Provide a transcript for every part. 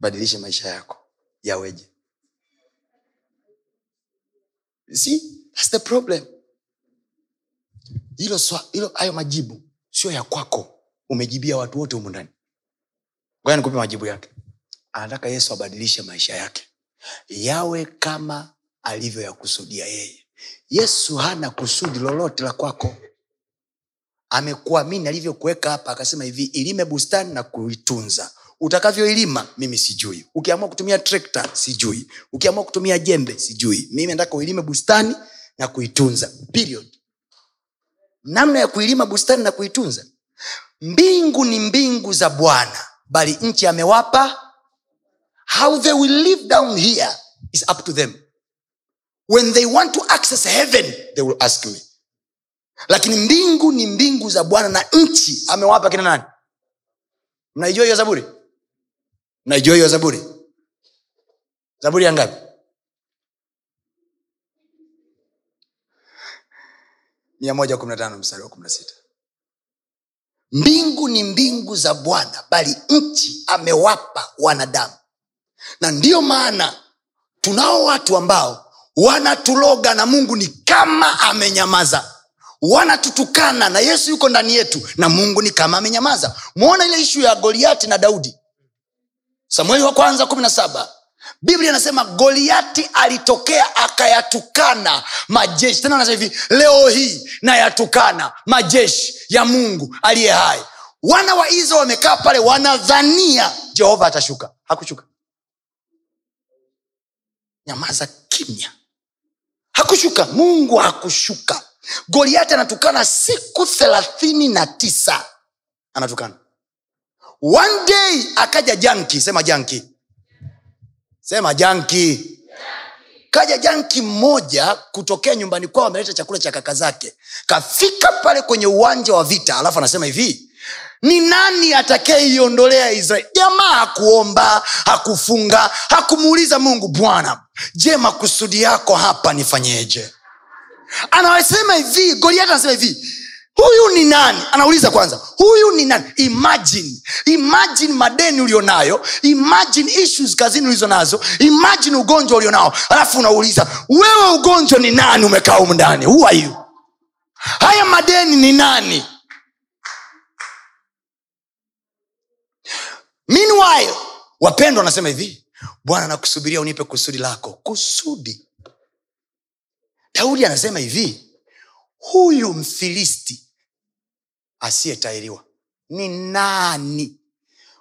badilishe maisha yako. Yaweje? See? That's the problem. Hilo hilo hayo majibu sio ya kwako. Umejibia watu wote humu ndani. Ngoja nikupe majibu yake. Anataka yesu abadilishe maisha yake. Yawe kama alivyoyakusudia yeye. Yesu hana kusudi lolote la kwako. Amekuamini alivyokuweka hapa akasema hivi ilime bustani na kuitunza utakavyoilima mimi sijui. Ukiamua kutumia trekta sijui. Ukiamua kutumia jembe sijui. Mimi nataka uilime bustani na kuitunza. Period. Namna ya kuilima bustani na kuitunza. Mbingu ni mbingu za bwana bali nchi amewapa. How they will live down here is up to them. When they want to access heaven they will ask me. Lakini mbingu ni mbingu za bwana na nchi amewapa kina nani? Mnaijua hiyo zaburi mnaijua hiyo zaburi? Zaburi ya ngapi? Mbingu ni mbingu za bwana bali nchi amewapa wanadamu. Na ndiyo maana tunao watu ambao wanatuloga na mungu ni kama amenyamaza. Wanatutukana na yesu yuko ndani yetu na mungu ni kama amenyamaza. Mwona ile ishu ya goliati na daudi samueli wa kwanza kumi na saba biblia inasema goliati alitokea akayatukana majeshi. Tena anasema hivi leo hii nayatukana majeshi ya mungu aliye hai. Wana wa israel wamekaa pale wanadhania jehova atashuka. Hakushuka. Nyamaza kimya. Hakushuka. Mungu hakushuka. Goliati anatukana siku thelathini na tisa. Anatukana one day akaja janki sema janki sema janki kaja janki mmoja kutokea nyumbani kwao ameleta chakula cha kaka zake. Kafika pale kwenye uwanja wa vita alafu anasema hivi ni nani atakayeiondolea israeli? Jamaa hakuomba hakufunga hakumuuliza mungu bwana je makusudi yako hapa nifanyeje? Anawasema hivi goliati anasema hivi huyu ni nani? Anauliza kwanza huyu ni nani? Imagine imagine madeni ulionayo imagine issues kazini ulizo nazo imagine ugonjwa ulionao. Alafu unauliza wewe ugonjwa ni nani umekaa humu ndani? Who haya madeni ni nani? Meanwhile wapendwa wanasema hivi bwana nakusubiria unipe kusudi lako. Kusudi. Daudi anasema hivi huyu mfilisti asiyetairiwa ni nani?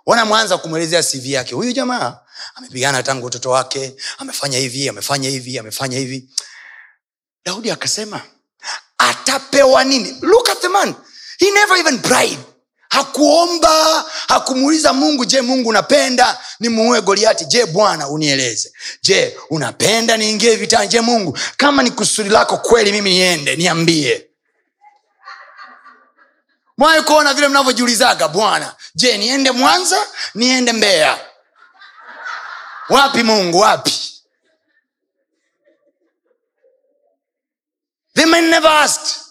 Wanamwanza kumwelezea cv yake. Huyu jamaa amepigana tangu utoto wake amefanya hivi amefanya hivi amefanya hivi. Daudi akasema atapewa nini? Look at the man. He never even prayed hakuomba hakumuuliza mungu je mungu unapenda? Nimuue goliati je bwana unieleze? Je unapenda niingie vitani? Je mungu kama ni kusudi lako kweli mimi niende niambie. Mwayo kuona vile mnavyojiulizaga bwana je niende mwanza niende mbeya? Wapi mungu wapi? They may never asked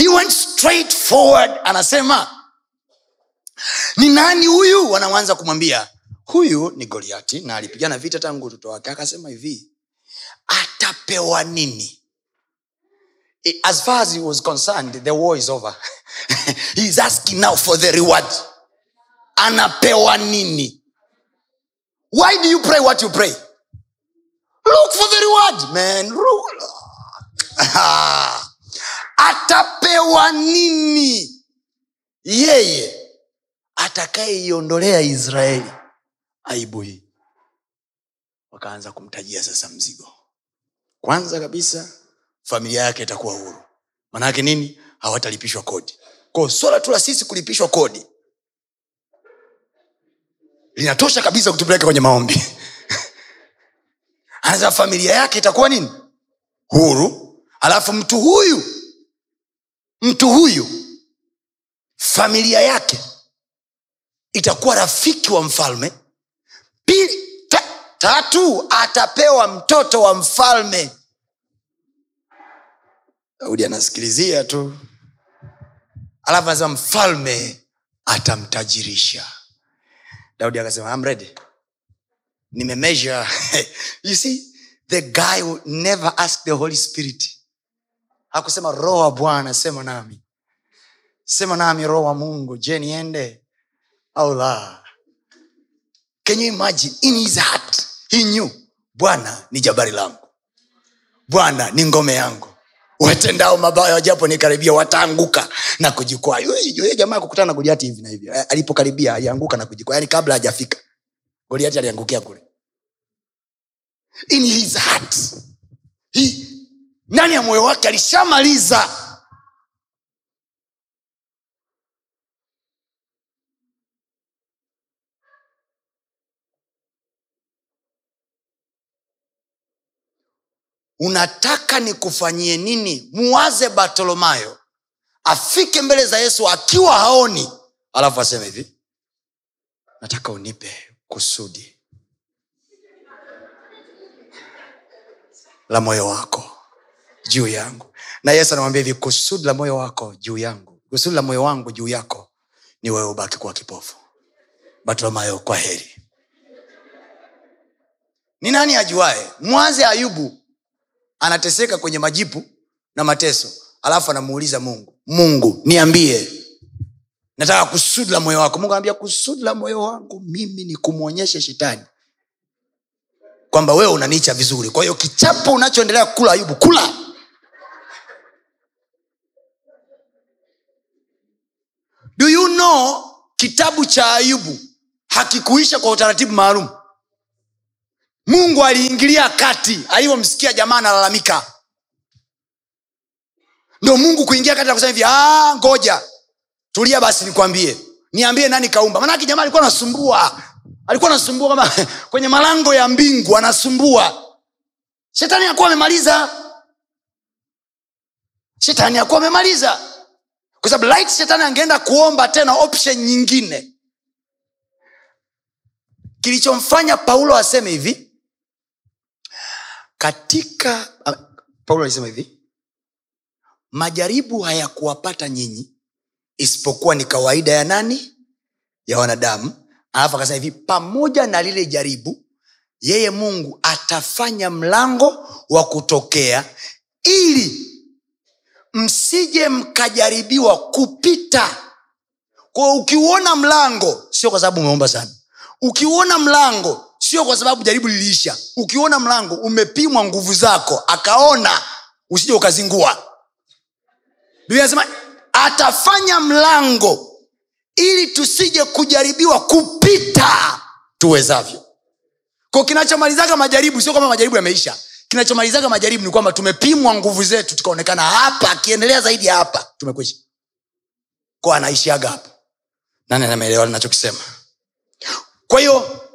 he went straight forward anasema ni nani huyu? Wanaanza kumwambia huyu ni goliati na alipigana vita tangu utoto wake. Akasema hivi atapewa nini? As far as he was concerned the war is over. He's asking now for the reward. Anapewa nini? Why do you pray what you pray? Look for the reward man. Ru- atapewa nini? Yeye atakayeiondolea israeli aibu hii. Wakaanza kumtajia sasa mzigo. Kwanza kabisa familia yake itakuwa huru. Manaake nini? Hawatalipishwa kodi. Ko swala tu la sisi kulipishwa kodi linatosha kabisa kutupeleka kwenye maombi. Anasema familia yake itakuwa nini? Huru. Alafu mtu huyu mtu huyu familia yake itakuwa rafiki wa mfalme. Pili ta, tatu atapewa mtoto wa mfalme. Daudi anasikilizia tu. Alafu anasema mfalme atamtajirisha. Daudi akasema I'm ready. Nimemeasure. You see the guy will never ask the holy spirit hakusema roho wa bwana sema nami. Sema nami roho wa mungu je niende au la? Can you imagine? In his heart he knew bwana ni jabari langu. Bwana ni ngome yangu. Watendao mabaya wajapo nikaribia wataanguka na kujikwaa. Jamaa kukutana na goliati hivi na hivi. Alipokaribia alianguka na kujikwaa. Yani kabla hajafika goliati aliangukia kule. In his heart he, ndani ya moyo wake alishamaliza. Unataka nikufanyie nini? Muwaze bartolomayo. Afike mbele za yesu akiwa haoni. Alafu aseme hivi. Nataka unipe kusudi la moyo wako juu yangu. Na yesu anamwambia hivi kusudi la moyo wako juu yangu. Kusudi la moyo wangu juu yako ni wewe ubaki kuwa kipofu. Bartolomayo kwa heri. Ni nani ajuae mwanze ayubu anateseka kwenye majipu na mateso alafu anamuuliza mungu mungu niambie nataka kusudi la moyo wako. Mungu anambia kusudi la moyo wangu mimi ni kumwonyesha shetani kwamba wewe unaniicha vizuri. Kwa hiyo kichapo unachoendelea kula ayubu kula do you know kitabu cha ayubu? Hakikuisha kwa utaratibu maalum. Mungu aliingilia kati alivyomsikia jamaa analalamika. Ndo mungu kuingia kati nakusema hivi "Ah, ngoja tulia basi nikwambie. Niambie nani kaumba. Manake jamaa alikuwa anasumbua. Alikuwa anasumbua kama kwenye malango ya mbingu anasumbua. Shetani akuwa amemaliza. Shetani akuwa amemaliza kwa sababu light shetani angeenda kuomba tena option nyingine. Kilichomfanya paulo aseme hivi katika ah, paulo alisema hivi majaribu hayakuwapata nyinyi isipokuwa ni kawaida ya nani? Ya wanadamu. Alafu akasema hivi pamoja na lile jaribu yeye mungu atafanya mlango wa kutokea ili msije mkajaribiwa kupita. Kwa ukiuona mlango sio kwa sababu umeomba sana. Ukiuona mlango sio kwa sababu jaribu liliisha. Ukiuona mlango umepimwa nguvu zako akaona usije ukazingua. Biblia atafanya mlango ili tusije kujaribiwa kupita tuwezavyo. Ko kinachomalizaga majaribu sio kwamba majaribu yameisha kinachomalizaga majaribu ni kwamba tumepimwa nguvu zetu tukaonekana hapa akiendelea zaidi ya hapa tumekwisha. Ko anaishiaga hapo. Nani anameelewa linachokisema kwa hiyo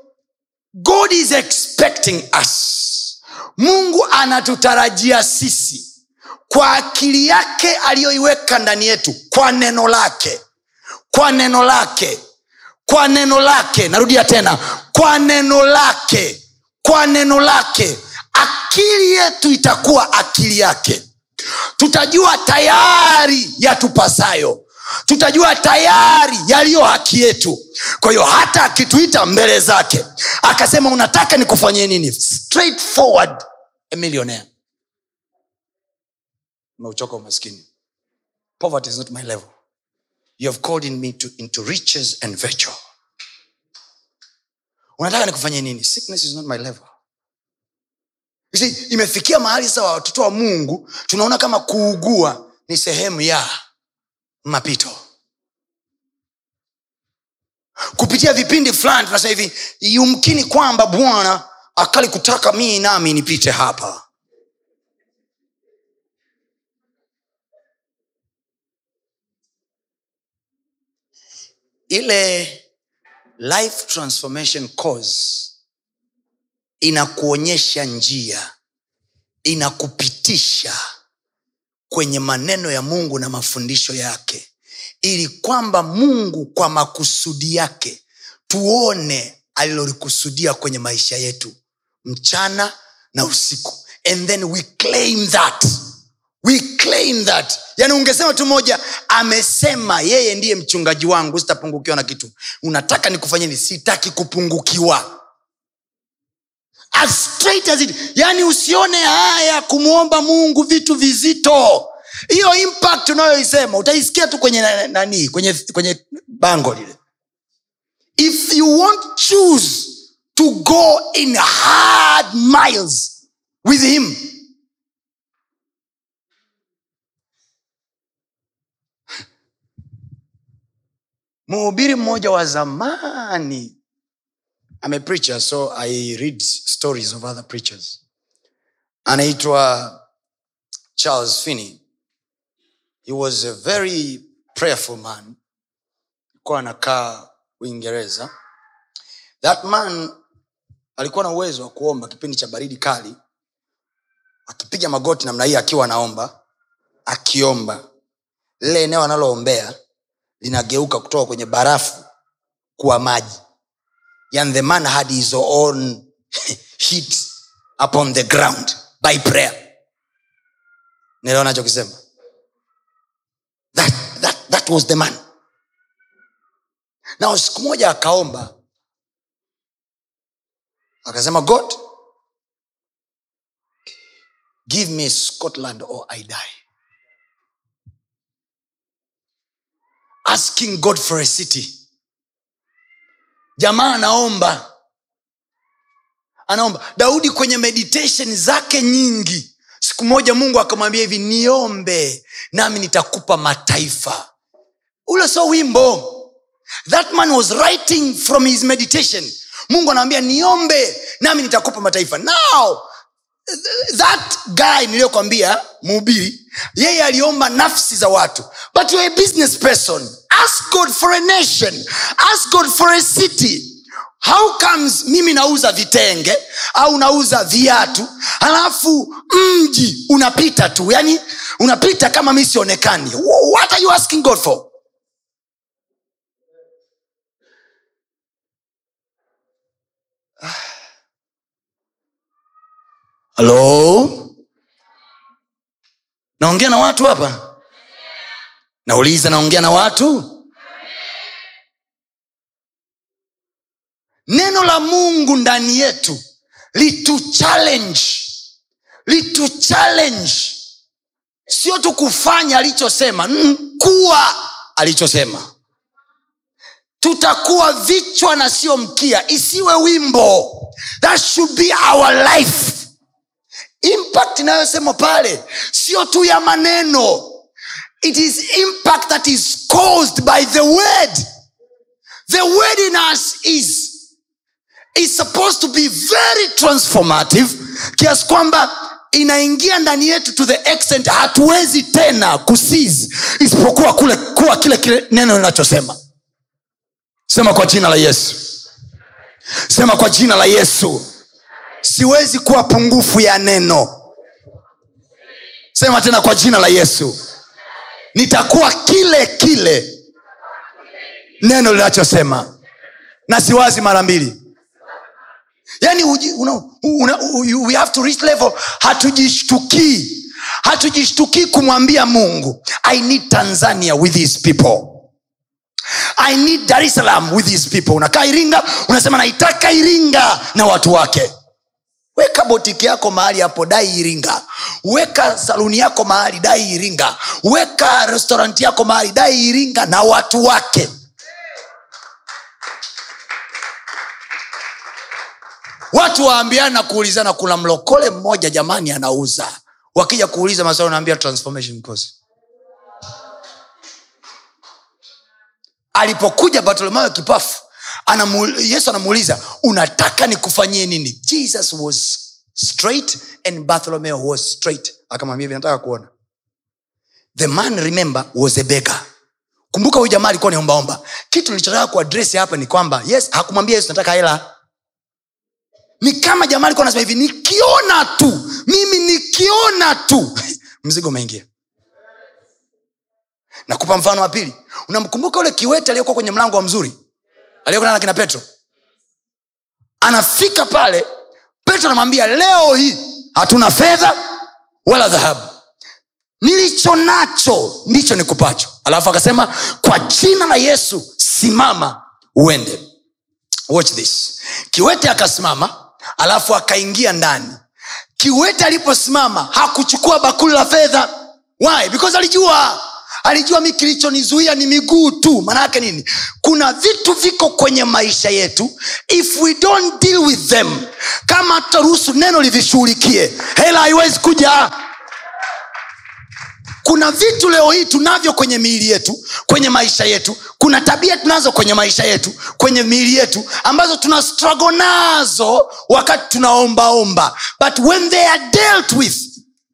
god is expecting us. Mungu anatutarajia sisi. Kwa akili yake aliyoiweka ndani yetu kwa neno lake. Kwa neno lake. Kwa neno lake. Narudia tena. Kwa neno lake. Kwa neno lake akili yetu itakuwa akili yake. Tutajua tayari yatupasayo. Tutajua tayari yaliyo haki yetu. Kwa hiyo hata akituita mbele zake akasema unataka nikufanyie nini? Straight forward a millionaire. Umeuchoka umaskini. Poverty is not my level. You have called in me to, into riches and virtue. Unataka nikufanyie nini? Sickness is not my level see, imefikia mahali sawa watoto wa mungu tunaona kama kuugua ni sehemu ya mapito. Kupitia vipindi fulani tunasema hivi yumkini kwamba bwana akali kutaka mii nami nipite hapa. Ile life transformation course inakuonyesha njia inakupitisha kwenye maneno ya mungu na mafundisho yake ili kwamba mungu kwa makusudi yake tuone alilolikusudia kwenye maisha yetu mchana na usiku. And then we claim that. We claim that. Yani ungesema tu moja amesema yeye ndiye mchungaji wangu sitapungukiwa na kitu. Unataka nikufanyeni sitaki kupungukiwa as straight as it yani usione haya kumwomba mungu vitu vizito. Hiyo impact unayoisema utaisikia tu kwenye na- nani kwenye kwenye bango lile. If you won't choose to go in hard miles with him. Mhubiri mmoja wa zamani I'm a preacher so i read stories of other preachers. Anaitwa charles finney. He was a very prayerful man. Alikuwa anakaa uingereza. That man alikuwa na uwezo wa kuomba kipindi cha baridi kali akipiga magoti namna hii akiwa anaomba akiomba. Lile eneo analoombea linageuka kutoka kwenye barafu kuwa maji and the man had his own heat upon the ground by prayer. Nelewa nachokisema that, that, that was the man. Nao siku moja akaomba. Akasema god give me scotland or i die. Asking god for a city jamaa anaomba. Anaomba. Daudi kwenye meditation zake nyingi siku moja mungu akamwambia hivi niombe nami nitakupa mataifa. Ule so wimbo. That man was writing from his meditation. Mungu anamwambia niombe nami nitakupa mataifa. Now that guy niliyokwambia mhubiri yeye aliomba nafsi za watu. But you're a business person. Ask god for a nation. Ask god for a city. How comes mimi nauza vitenge au nauza viatu halafu mji unapita tu? Yani unapita kama mi sionekani. Wh- what are you asking god for halo naongea na watu hapa? Nauliza naongea na watu? Neno la mungu ndani yetu litu challenge. Litu challenge. Sio tu kufanya alichosema mm, kuwa alichosema. Tutakuwa vichwa na sio mkia. Isiwe wimbo. That should be our life impact inayosema pale sio tu ya maneno. It is impact that is caused by the word. The word in us is is supposed to be very transformative kiasi kwamba inaingia ndani yetu to the extent hatuwezi tena kusiz isipokuwa kule kuwa kile kile neno linachosema. Sema kwa jina la yesu. Sema kwa jina la yesu. Siwezi kuwa pungufu ya neno sema tena kwa jina la yesu. Nitakuwa kile kile. Neno linachosema. Na siwazi mara mbili. Yani una, una, we have to reach level. Hatujishtukii. Hatujishtukii kumwambia mungu i need tanzania with his people. I need dar es salaam with his people. Unakaa iringa unasema naitaka iringa na watu wake weka botiki yako mahali hapo dai iringa. Weka saluni yako mahali dai iringa. Weka restoranti yako mahali dai iringa na watu wake. Watu waambiana na kuulizana kuna mlokole mmoja jamani anauza. Wakija kuuliza maswali unaambia transformation course. Alipokuja bartolomayo kipafu anamu, yesu anamuuliza unataka nikufanyie nini? Jesus was straight and bartholomeo was straight. Akamwambia vinataka kuona. The man remember was a beggar. Kumbuka huyu jamaa alikuwa ni kitu nilichotaka kuadresi hapa ni kwamba yes hakumwambia yesu nataka hela. Ni kama jamaa alikuwa anasema hivi nikiona tu mimi nikiona tu. Mzigo umeingia. Nakupa mfano wa pili. Unamkumbuka ule kiwete aliyekuwa kwenye mlango wa mzuri aliyekutana na kina petro. Anafika pale petro anamwambia leo hii hatuna fedha wala dhahabu. Nilicho nacho ndicho nikupacho. Alafu akasema kwa jina la yesu simama uende. Watch this. Kiwete akasimama alafu akaingia ndani. Kiwete aliposimama hakuchukua bakuli la fedha. Why? Because alijua alijua mi kilichonizuia ni miguu tu. Maanayake nini? Kuna vitu viko kwenye maisha yetu. If we don't deal with them kama tutaruhusu neno livishughulikie hela haiwezi kuja. Kuna vitu leo hii tunavyo kwenye miili yetu kwenye maisha yetu. Kuna tabia tunazo kwenye maisha yetu kwenye miili yetu ambazo tuna struggle nazo wakati tunaombaomba. But when they are dealt with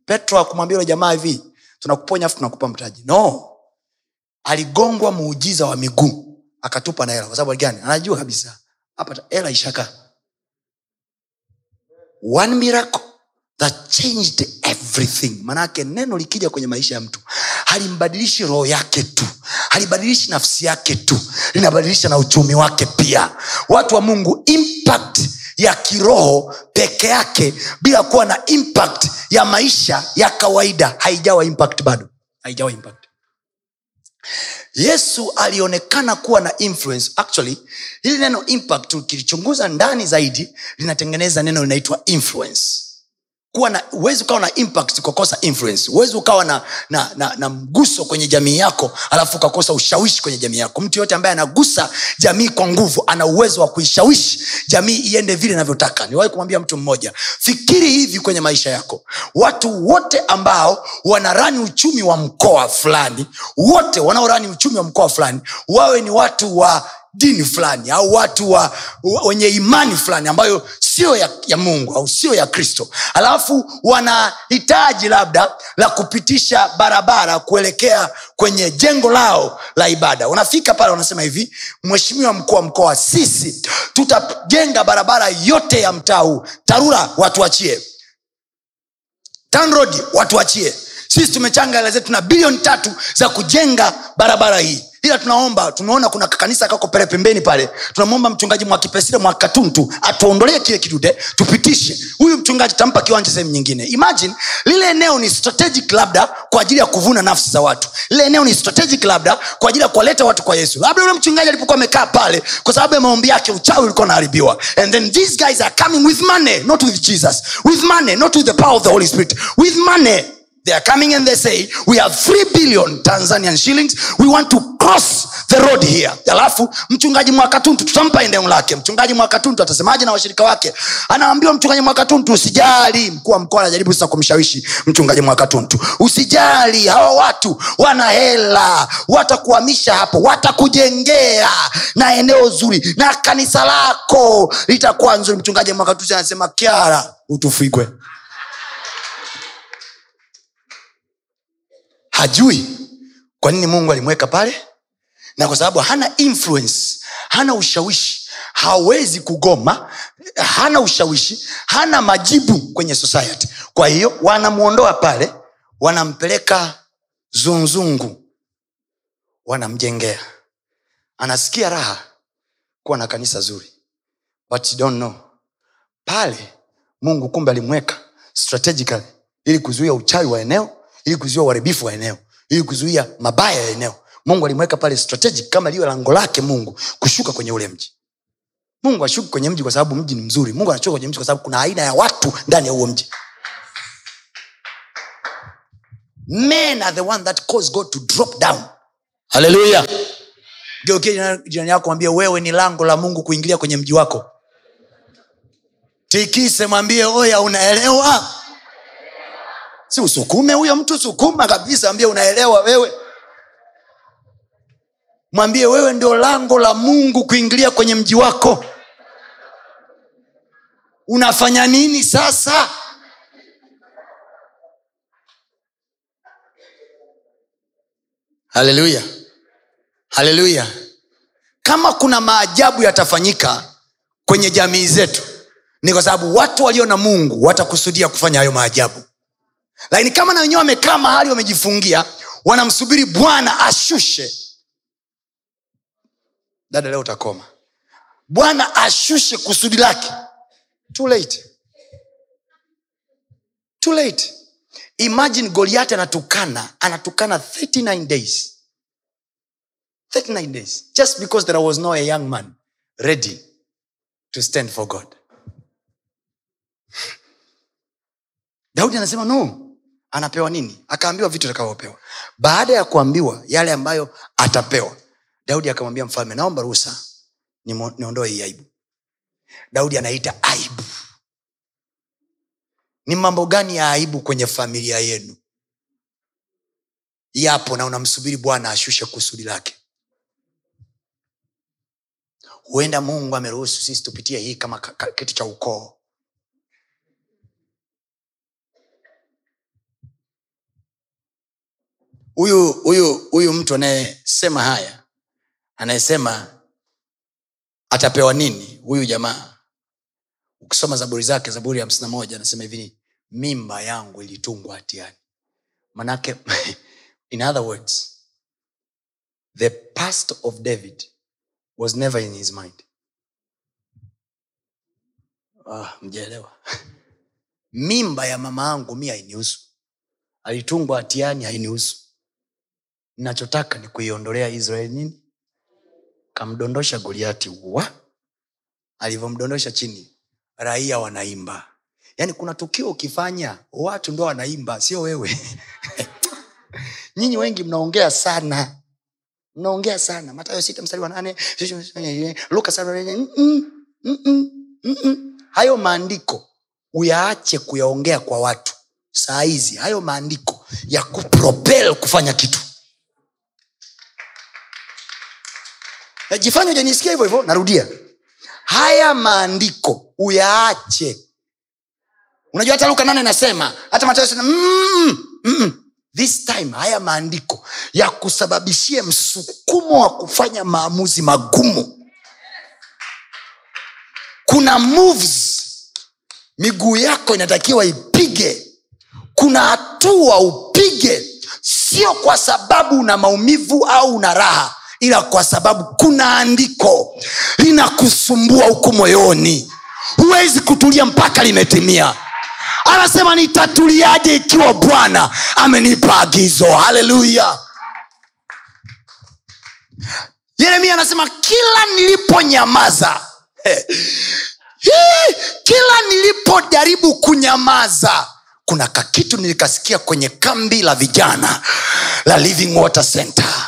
petro akumwambia jamaa hivi tunakuponya afu tunakupa mtaji. No. Aligongwa muujiza wa miguu. Akatupa na hela. Kwa sababu gani? Anajua kabisa. Hapa hela ishaka. One miracle that changed everything. Manake neno likija kwenye maisha ya mtu halimbadilishi roho yake tu. Halibadilishi nafsi yake tu. Linabadilisha na uchumi wake pia. Watu wa mungu impact ya kiroho peke yake bila kuwa na impact ya maisha ya kawaida haijawa impact bado. Haijawa impact. Yesu alionekana kuwa na influence. Actually hili neno impact ukilichunguza ndani zaidi linatengeneza neno linaitwa influence kuwa na huwezi ukawa na impact ukakosa influence. Huwezi ukawa na, na, na, na mguso kwenye jamii yako alafu ukakosa ushawishi kwenye jamii yako. Mtu yoyote ambaye anagusa jamii kwa nguvu ana uwezo wa kuishawishi jamii iende vile inavyotaka. Niwahi kumwambia mtu mmoja fikiri hivi kwenye maisha yako. Watu wote ambao wanarani uchumi wa mkoa fulani wote wanaorani uchumi wa mkoa fulani wawe ni watu wa dini fulani au watu wa wa- wenye imani fulani ambayo sio ya, ya mungu au sio ya kristo. Alafu wanahitaji labda la kupitisha barabara kuelekea kwenye jengo lao la ibada. Wanafika pale wanasema hivi mheshimiwa mkuu wa mkoa sisi tutajenga barabara yote ya mtaa huu. Tarura watuachie tanrod watuachie sisi tumechanga hela zetu na bilioni tatu za kujenga barabara hii ila tunaomba tumeona kuna kanisa kako pale pembeni pale. Tunamwomba mchungaji mwakipesile mwakatuntu atuondolee kile kidude tupitishe. Huyu mchungaji tampa kiwanja sehemu nyingine. Imagine lile eneo ni strategic labda kwa ajili ya kuvuna nafsi za watu. Lile eneo ni strategic labda kwa ajili ya kuwaleta watu kwa yesu. Labda yule mchungaji alipokuwa amekaa pale kwa sababu ya maombi yake uchawi ulikuwa unaharibiwa. And then these guys are coming with money not with jesus. With money not with the power of the holy spirit. With money they are coming and they say we have 3 billion tanzanian shillings. We want to cross the road here. Alafu mchungaji mwakatuntu tutampa eneo lake. Mchungaji mwakatuntu atasemaje na washirika wake? Anaambiwa mchungaji mwakatuntu usijali. Mkuu wa mkoa anajaribu sasa kumshawishi mchungaji mwakatuntu. Usijali hawa watu wana hela. Watakuhamisha hapo. Watakujengea na eneo zuri na kanisa lako litakuwa nzuri. Mchungaji mwakatuntu anasema kiara utufigwe hajui kwa nini mungu alimweka pale na kwa sababu hana influence hana ushawishi hawezi kugoma hana ushawishi hana majibu kwenye society. Kwa hiyo wanamwondoa pale wanampeleka zunzungu wanamjengea. Anasikia raha kuwa na kanisa zuri but don't know. Pale mungu kumbe alimweka strategically ili kuzuia uchawi wa eneo ili kuzuia uharibifu wa eneo ili kuzuia mabaya ya eneo. Mungu alimweka pale strategic kama liwe lango lake mungu kushuka kwenye ule mji. Mungu ashuki kwenye mji kwa sababu mji ni mzuri. Mungu anashuka kwenye mji kwa sababu kuna aina ya watu ndani ya huo mji. Men are the one that cause god to drop down. Haleluya geukie jirani- jirani yako mwambie wewe ni lango la mungu kuingilia kwenye mji wako. Tikise mwambie oya unaelewa si usukume huyo mtu sukuma kabisa ambie unaelewa wewe. Mwambie wewe ndio lango la mungu kuingilia kwenye mji wako. Unafanya nini sasa? Haleluya. Haleluya. Kama kuna maajabu yatafanyika kwenye jamii zetu ni kwa sababu watu walio na mungu watakusudia kufanya hayo maajabu lakini kama na wenyewe wamekaa mahali wamejifungia wanamsubiri bwana ashushe. Dada leo utakoma. Bwana ashushe kusudi lake. Too late. Too late. Imagine goliati anatukana anatukana 39 days. 39 days. Just because there was no a young man ready to stand for god. Daudi anasema no anapewa nini? Akaambiwa vitu atakavyopewa. Baada ya kuambiwa yale ambayo atapewa daudi akamwambia mfalme naomba ruhusa niondoe hii aibu. Daudi anaita aibu. Ni mambo gani ya aibu kwenye familia yenu? Yapo na unamsubiri bwana ashushe kusudi lake. Huenda mungu ameruhusu sisi tupitie hii kama ka- ka- kitu cha ukoo huyu huyu huyu mtu anayesema haya anayesema atapewa nini huyu jamaa? Ukisoma zaburi zake zaburi ya hamsina moja anasema hivi mimba yangu ilitungwa hatiani. Manake in other words the past of david was never in his mind. Ah, mjaelewa? Mimba ya mama yangu mi hainihusu. Alitungwa hatiani hainihusu nachotaka ni kuiondolea israeli nini? Kamdondosha goliati. Wa? Alivyomdondosha chini raia wanaimba. Yaani kuna tukio ukifanya watu ndo wanaimba sio wewe. Nyinyi wengi mnaongea sana. Mnaongea sana. Matayo sita mstari wa nane. Luka mm, mm, mm. hayo maandiko uyaache kuyaongea kwa watu. Saa hizi hayo maandiko ya kupropel kufanya kitu Na jifanye ujanisikia hivyo hivyo narudia. Haya maandiko uyaache. Unajua hata luka nane nasema hata matayo this time haya maandiko ya kusababishie msukumo wa kufanya maamuzi magumu. Kuna moves miguu yako inatakiwa ipige. Kuna hatua upige sio kwa sababu una maumivu au una raha ila kwa sababu kuna andiko linakusumbua huku moyoni. Huwezi kutulia mpaka limetimia. Anasema nitatuliaje ikiwa bwana amenipa agizo? Haleluya! Yeremia anasema kila niliponyamaza kila nilipojaribu kunyamaza kuna kakitu nilikasikia kwenye kambi la vijana la living water center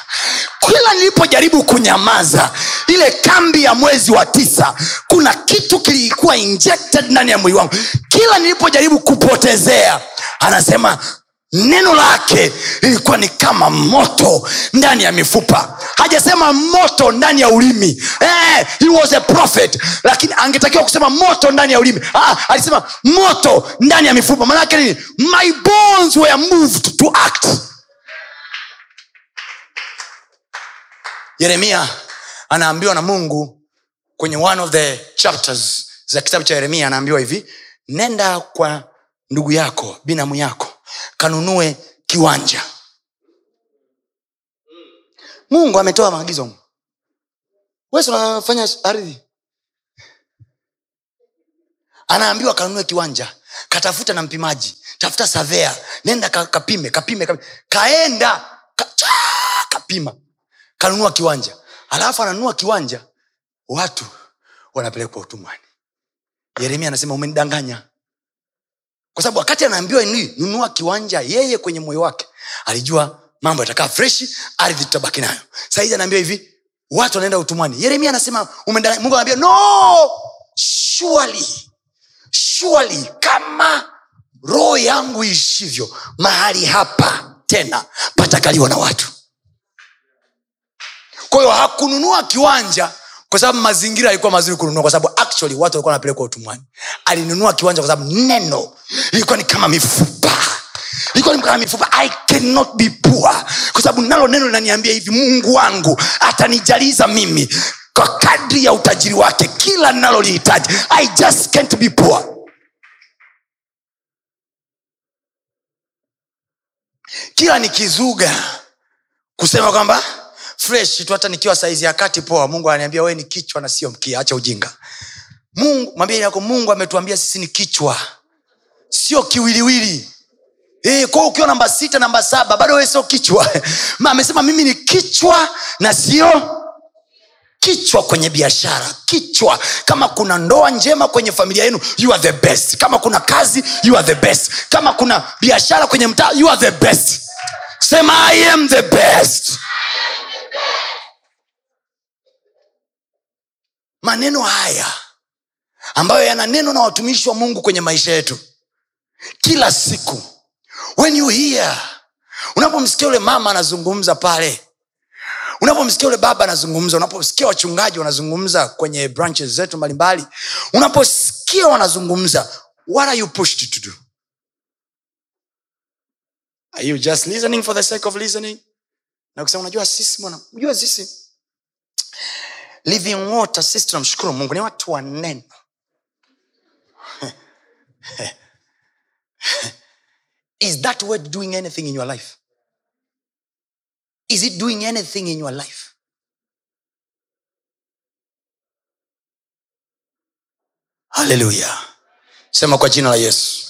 kila nilipojaribu kunyamaza ile kambi ya mwezi wa tisa kuna kitu kilikuwa injected ndani ya mwili wangu. Kila nilipojaribu kupotezea anasema neno lake lilikuwa ni kama moto ndani ya mifupa. Hajasema moto ndani ya ulimi. Eh, he was a prophet. Lakini angetakiwa kusema moto ndani ya ulimi. Ah, alisema moto ndani ya mifupa. Maanake nini? My bones were moved to act yeremia anaambiwa na mungu kwenye one of the chapters za kitabu cha yeremia anaambiwa hivi nenda kwa ndugu yako binamu yako kanunue kiwanja. Mungu ametoa maagizo. Wesi unafanya ardhi? Anaambiwa kanunue kiwanja katafuta na mpimaji tafuta savea nenda kapime kapime, kapime. kaenda ka, cha, kapima kanunua kiwanja. Alafu ananunua kiwanja watu wanapelekwa utumwani. Yeremia anasema umenidanganya. Kwa sababu wakati anaambiwa nunua kiwanja yeye kwenye moyo wake alijua mambo yatakaa freshi ardhi tutabaki nayo. Sahizi anaambiwa hivi watu wanaenda utumwani. Yeremia anasema mungu anaambia no! Surely surely kama roho yangu ishivyo mahali hapa tena patakaliwa na watu kwa hiyo hakununua kiwanja kwa sababu mazingira yalikuwa mazuri kununua kwa sababu actually watu walikuwa wanapelekwa utumwani. Alinunua kiwanja kwa sababu neno ilikuwa ni kama mifupa. Mifupa. I cannot be poor. Kwa sababu nalo neno linaniambia hivi mungu wangu atanijaliza mimi kwa kadri ya utajiri wake. Kila ninalolihitaji i just can't be poor. Kila nikizuga kusema kwamba fresh tu hata nikiwa saizi ya kati poa mungu ananiambia wee ni kichwa na sio mkia acha ujinga. Mungu mwambie mungu ametuambia sisi ni kichwa sio kiwiliwili. E, kwa ukiwa namba sita namba saba bado wewe sio kichwa. Ma, amesema mimi ni kichwa na sio kichwa kwenye biashara. Kichwa. Kama kuna ndoa njema kwenye familia yenu you are the best. Kama kuna kazi you are the best. Kama kuna biashara kwenye mtaa you are the best. Sema i am the best maneno haya ambayo yana neno na watumishi wa mungu kwenye maisha yetu. Kila siku when you hear unapomsikia ule mama anazungumza pale unapomsikia ule baba anazungumza unaposikia wachungaji wanazungumza kwenye branches zetu mbalimbali unaposikia wanazungumza what are you pushed to do? Are you just listening for the sake of listening? Na kusema unajua sisi bwana unajua sisi living water sisi tunamshukuru mungu. Ni watu wa is that word doing anything in your life? Is it doing anything in your life? Haleluya sema kwa jina la yesu.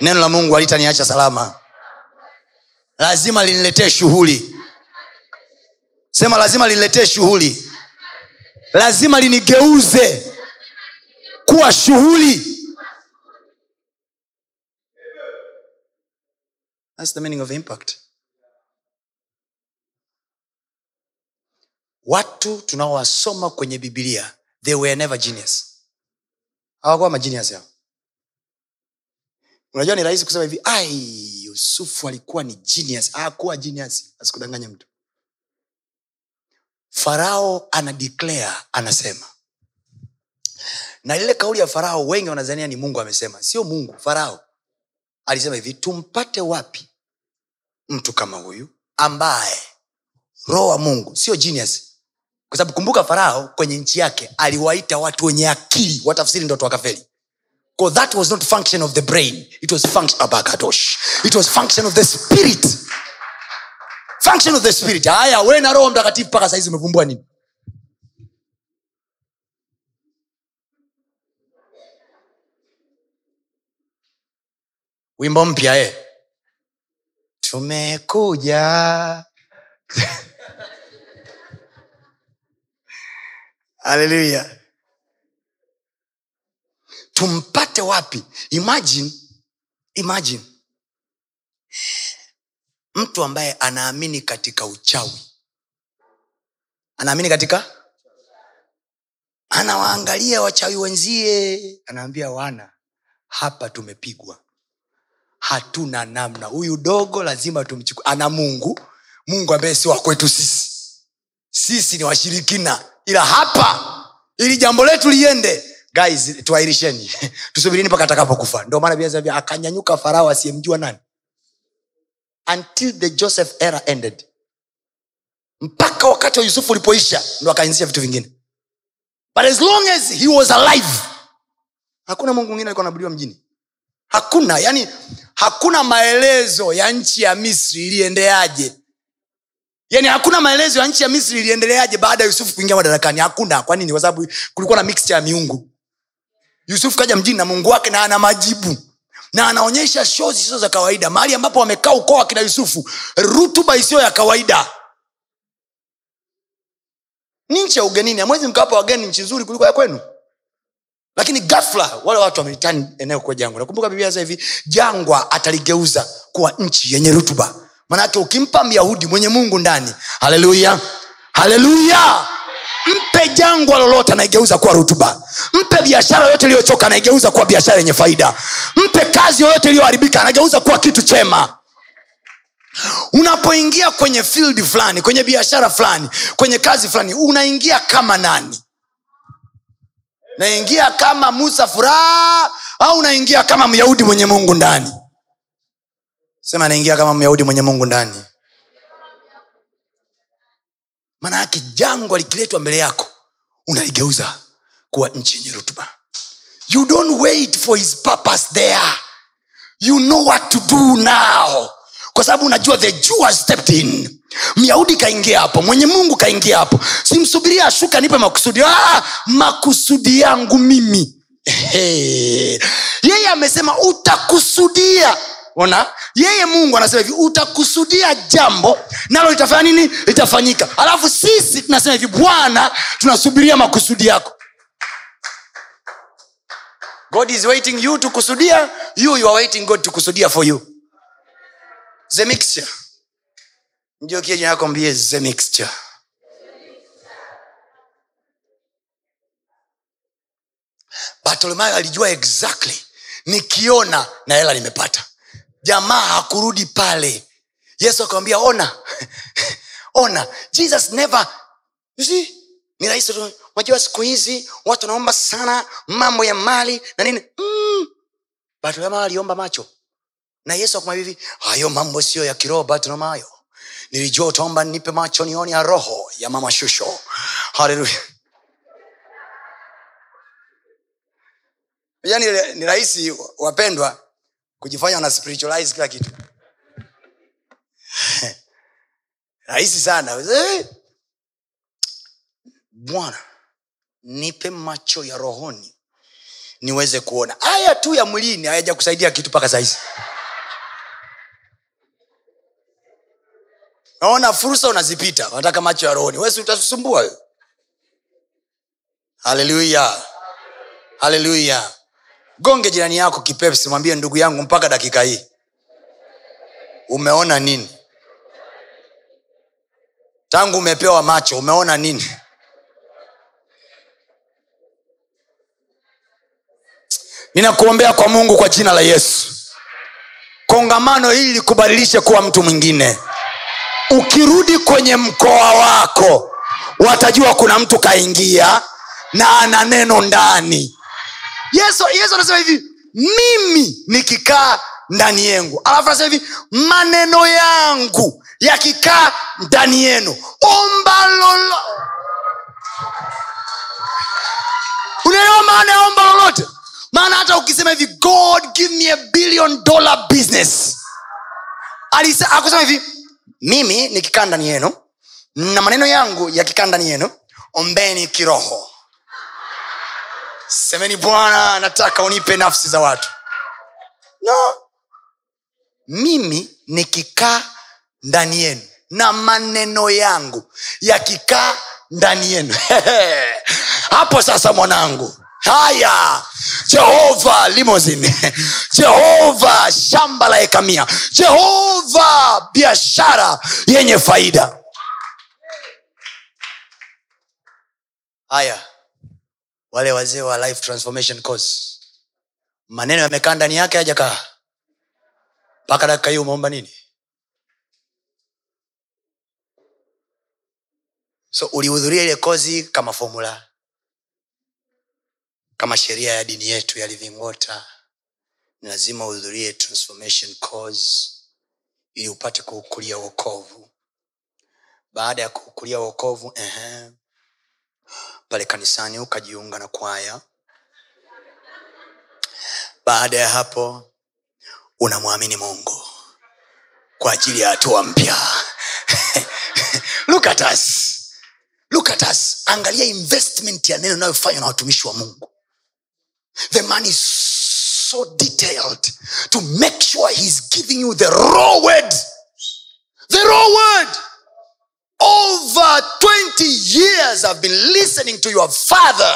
Neno la mungu halitaniacha salama. Lazima liniletee shughuli. Sema lazima liniletee shughuli lazima linigeuze kuwa shughuli. That's the meaning of impact. Watu tunaowasoma kwenye bibilia they were never genius. Hawakuwa magenius yao. Unajua ni rahisi kusema hivi ai yusufu alikuwa ni genius. Hakuwa genius. Asikudanganye mtu farao ana anasema. Na ile kauli ya farao wengi wanazania ni mungu amesema. Sio mungu farao. Alisema hivi tumpate wapi mtu kama huyu ambaye roho wa mungu sio genius. Kwa sababu kumbuka farao kwenye nchi yake aliwaita watu wenye akili watafsiri ndoto wakafeli. Because that was not function of the brain. It was it was function of the spirit function of the spirit. Haya we na roho mtakatifu mpaka saizi umevumbua nini? Wimbo mpya eh. tumekuja. Haleluya tumpate wapi? Imagine imagine mtu ambaye anaamini katika uchawi. Anaamini katika? Anawaangalia wachawi wenzie. Anaambia wana hapa tumepigwa. Hatuna namna. Huyu dogo lazima tumchukue. Ana mungu. Mungu ambaye si wakwetu sisi. Sisi ni washirikina. Ila hapa ili jambo letu liende. Guys tuairisheni tusubirini mpaka atakapokufa. Ndio maana akanyanyuka farao asiyemjua nani until the joseph era ended. Mpaka wakati wa yusufu ulipoisha ndo akaanzisha vitu vingine. But as long as he was alive hakuna mungu mwingine alikuwa anabudiwa mjini. Hakuna yani hakuna maelezo ya nchi ya misri iliendeaje. Yani hakuna maelezo ya nchi ya misri iliendeleaje baada ya yusufu kuingia madarakani. Hakuna kwa nini? Kwa sababu kulikuwa na mixture ya miungu. Yusufu kaja mjini na mungu wake na ana majibu na anaonyesha shoo zisizo za kawaida mahali ambapo wamekaa ukoo wakina yusufu rutuba isiyo ya kawaida. Ni nchi ya ugenini amwezi mkawapa wageni nchi nzuri kuliko ya kwenu. Lakini gafla wale watu wamelitani eneo kuwa jangwa. Nakumbuka biblia hivi jangwa ataligeuza kuwa nchi yenye rutuba. Manake ukimpa myahudi mwenye mungu ndani haleluya haleluya mpe jangwa lolote anaigeuza kuwa rutuba. Mpe biashara yoyote iliyochoka anaigeuza kuwa biashara yenye faida. Mpe kazi yoyote iliyoharibika anageuza kuwa kitu chema. Unapoingia kwenye field fulani kwenye biashara fulani kwenye kazi fulani unaingia kama nani? Naingia kama musa furaha au unaingia kama myahudi mwenye mungu ndani? Sema naingia kama myahudi mwenye mungu ndani maana yake jangwa likiletwa mbele yako unaigeuza kuwa nchi yenye rutuba. You don't wait for his purpose there. You know what to do now. Kwa sababu unajua the Jew has stepped in. Myahudi kaingia hapo mwenye mungu kaingia hapo. Simsubiria ashuka nipe makusudi. Ah, makusudi yangu mimi. Hey. yeye amesema utakusudia ona? Yeye mungu anasema hivi utakusudia jambo nalo litafanya nini? Litafanyika. Alafu sisi tunasema hivi bwana tunasubiria makusudi yako. God is waiting you to kusudia. You you are waiting god to kusudia for you. The mixture. Ndio kenya yako mbie the mixture. Bartolomayo alijua exactly nikiona na hela nimepata jamaa hakurudi pale. Yesu akamwambia ona. Ona. Jesus never ni rahisi tu. Siku hizi watu wanaomba sana mambo ya mali na nini. Mm. bartolomayo aliomba macho. Na yesu akamwambia hivi hayo mambo sio ya kiroho bartolomayo nilijua utaomba nipe macho nione ya roho ya mama shusho. Haleluya yani ni rahisi wapendwa kujifanya una spiritualize kila kitu. Rahisi sana. Eh. bwana nipe macho ya rohoni niweze kuona. Haya tu ya mwilini hayaja kusaidia kitu mpaka sahizi naona fursa unazipita unataka macho ya rohoni. Wesi utasusumbua haleluya haleluya gonge jirani yako kipepsi mwambie ndugu yangu mpaka dakika hii. Umeona nini? Tangu umepewa macho umeona nini? Ninakuombea kwa mungu kwa jina la yesu. Kongamano hili likubadilishe kuwa mtu mwingine. Ukirudi kwenye mkoa wako watajua kuna mtu kaingia na ana neno ndani yesu yesu anasema hivi mimi nikikaa ndani yengu alafu anasema hivi maneno yangu yakikaa ndani yenu. Omba lolo unaelewa maana ya omba lolote? Maana hata ukisema hivi god give me a billion dollar business. Alisa- akusema hivi mimi nikikaa ndani yenu na maneno yangu yakikaa ndani yenu ombeni kiroho semeni bwana nataka unipe nafsi za watu. No. Mimi nikikaa ndani yenu na maneno yangu yakikaa ndani yenu. Hapo sasa mwanangu. Haya. Jehova limozin jehova shamba la ekamia jehova biashara yenye faida. Haya wale wazee wa life transformation course. Maneno yamekaa ndani yake hajakaa mpaka dakika hii umeomba nini? So ulihudhuria ile kozi kama fomula kama sheria ya dini yetu ya living ni lazima uhudhurie transformation course ili upate kuukulia uokovu baada ya kuukulia uokovu pale kanisani ukajiunga na kwaya. Baada ya hapo unamwamini mungu kwa ajili ya hatua mpya. Look at angalia investment ya neno inayofanywa na watumishi wa mungu. The man is so detailed to make sure he's giving you the raw word. The raw word over 20 years i've been listening to your father.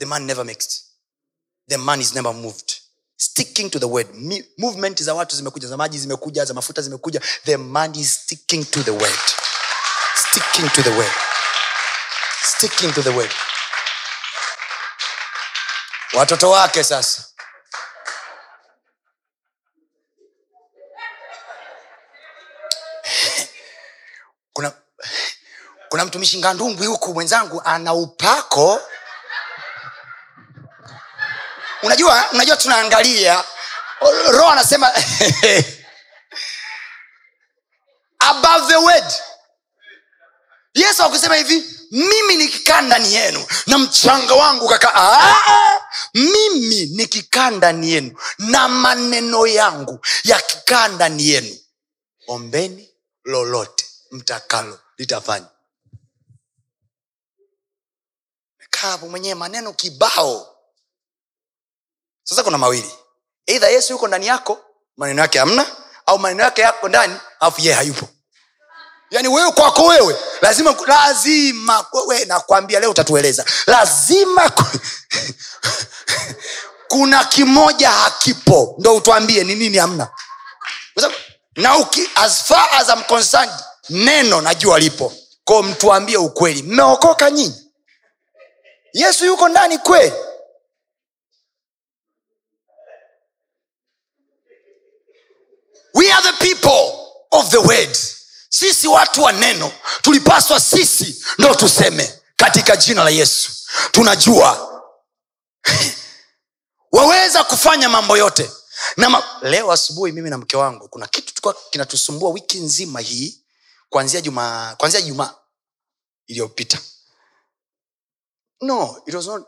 The man never mixed. The man is never moved. Sticking to the word. Movement za watu zimekuja za maji zimekuja za mafuta zimekuja. The man is sticking to the word. Sticking to the word. Sticking to the word. Watoto wake sasa kuna kuna mtumishi ngandungwi huku mwenzangu ana upako. Unajua unajua tunaangalia. Roho anasema above the word. Yesu akusema hivi mimi nikikaa ndani yenu na mchanga wangu kaka ah, mimi nikikaa ndani yenu na maneno yangu yakikaa ndani yenu ombeni lolote mtakalo litafanya kaa hapo mwenyewe maneno kibao. Sasa kuna mawili. Eidha yesu yuko ndani yako maneno yake hamna au maneno yake yako ndani alafu yeye hayupo. Yaani wewe kwako wewe lazima lazima wewe nakwambia leo utatueleza. Lazima kuna kimoja hakipo. Ndo utwambie ni nini hamna. Na uki, as far as I'm concerned neno najua lipo. Ko mtuambie ukweli. Mmeokoka nyinyi yesu yuko ndani kweli? We are the people of the word. Sisi watu wa neno tulipaswa sisi ndo tuseme katika jina la yesu. Tunajua waweza kufanya mambo yote. Na ma- leo asubuhi mimi na mke wangu kuna kitu tulikuwa kinatusumbua wiki nzima hii kuanzia juma kuanzia jumaa iliyopita no it was not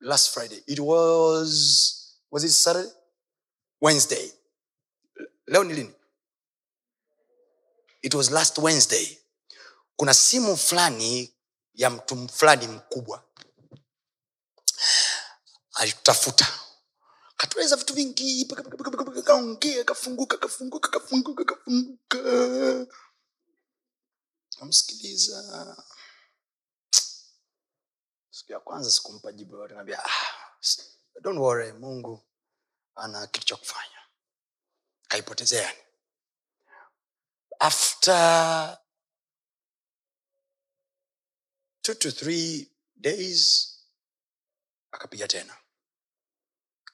last friday. It was was it saturday? Wednesday. Leo ni lini? It was last wednesday. Kuna simu fulani ya mtu fulani mkubwa. Alitutafuta katueleza vitu vingi. Kaongea kafunguka kafunguka kafunguka kafunguka namsikiliza siku ya kwanza sikumpa jibu yote. Naambia ah, don't worry mungu ana kitu cha kufanya. Kaipotezeani after two to three days akapiga tena.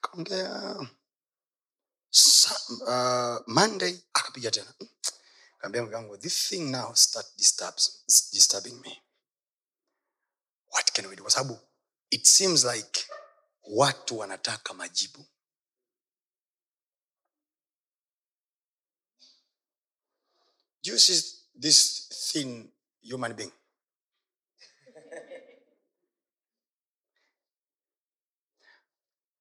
Kaongea Sa- uh, monday akapiga tena. Kaambia mgangu this thing now start disturbs, disturbing me what can we do? Kwa sababu it seems like watu wanataka majibu. Do you see this thin human being?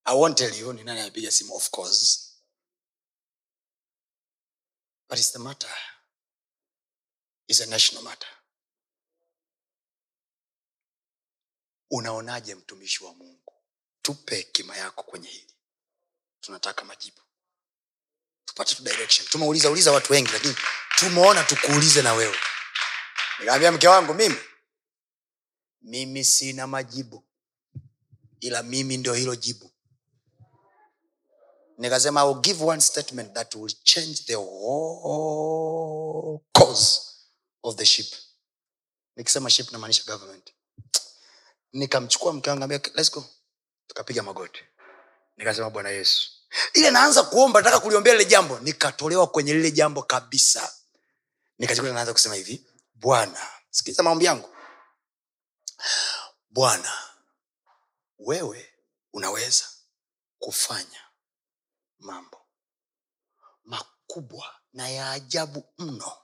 I won't tell you ni nani amepiga simu? Of course. But it's the matter. Is a national matter unaonaje mtumishi wa mungu? Tupe hekima yako kwenye hili. Tunataka majibu. Tupate tu direction. Tumeuliza uliza watu wengi lakini tumeona tukuulize na wewe. Nikaambia mke wangu mimi mimi sina majibu ila mimi ndio hilo jibu. Nikasema I will give one statement that will change the whole cause of the ship. Nikisema ship namaanisha government nikamchukua mke wangu let's go. Tukapiga magoti. Nikasema bwana yesu. Ile naanza kuomba nataka kuliombea lile jambo nikatolewa kwenye lile jambo kabisa. Nikajikuta naanza kusema hivi bwana sikiliza maombi yangu. Bwana wewe unaweza kufanya mambo makubwa na ya ajabu mno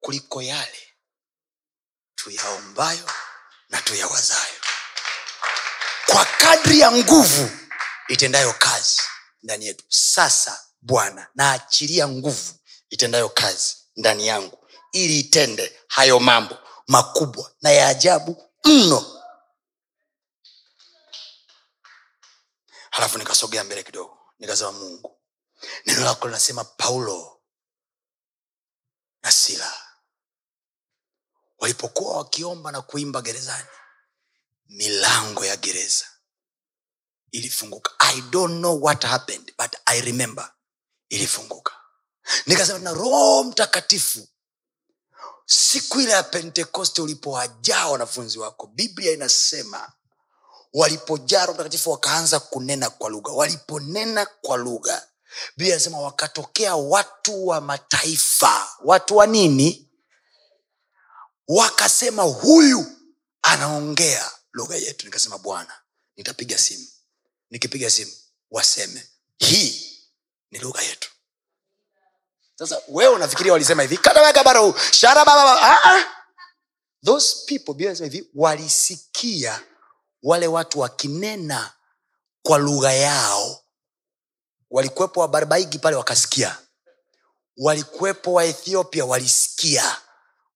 kuliko yale tuyaombayo na tuyawazayo. Kwa kadri ya nguvu itendayo kazi ndani yetu. Sasa bwana naachilia nguvu itendayo kazi ndani yangu ili itende hayo mambo makubwa na ya ajabu mno. Halafu nikasogea mbele kidogo nikasema mungu neno lako linasema paulo na sila walipokuwa wakiomba na kuimba gerezani milango ya gereza ilifunguka. I don't know what happened but i remember ilifunguka. Nikasema na roho mtakatifu siku ile ya pentekoste ulipowajaa wanafunzi wako biblia inasema walipojaa roho mtakatifu wakaanza kunena kwa lugha. Waliponena kwa lugha biblia inasema wakatokea watu wa mataifa. Watu wa nini wakasema huyu anaongea lugha yetu. Nikasema bwana nitapiga simu. Nikipiga simu waseme hii ni lugha yetu. Sasa wewe unafikiria walisema hivi? Kadawekabaro sharababa those people hivi walisikia wale watu wakinena kwa lugha yao. Walikuwepo wabarbaigi pale wakasikia. Walikuwepo waethiopia walisikia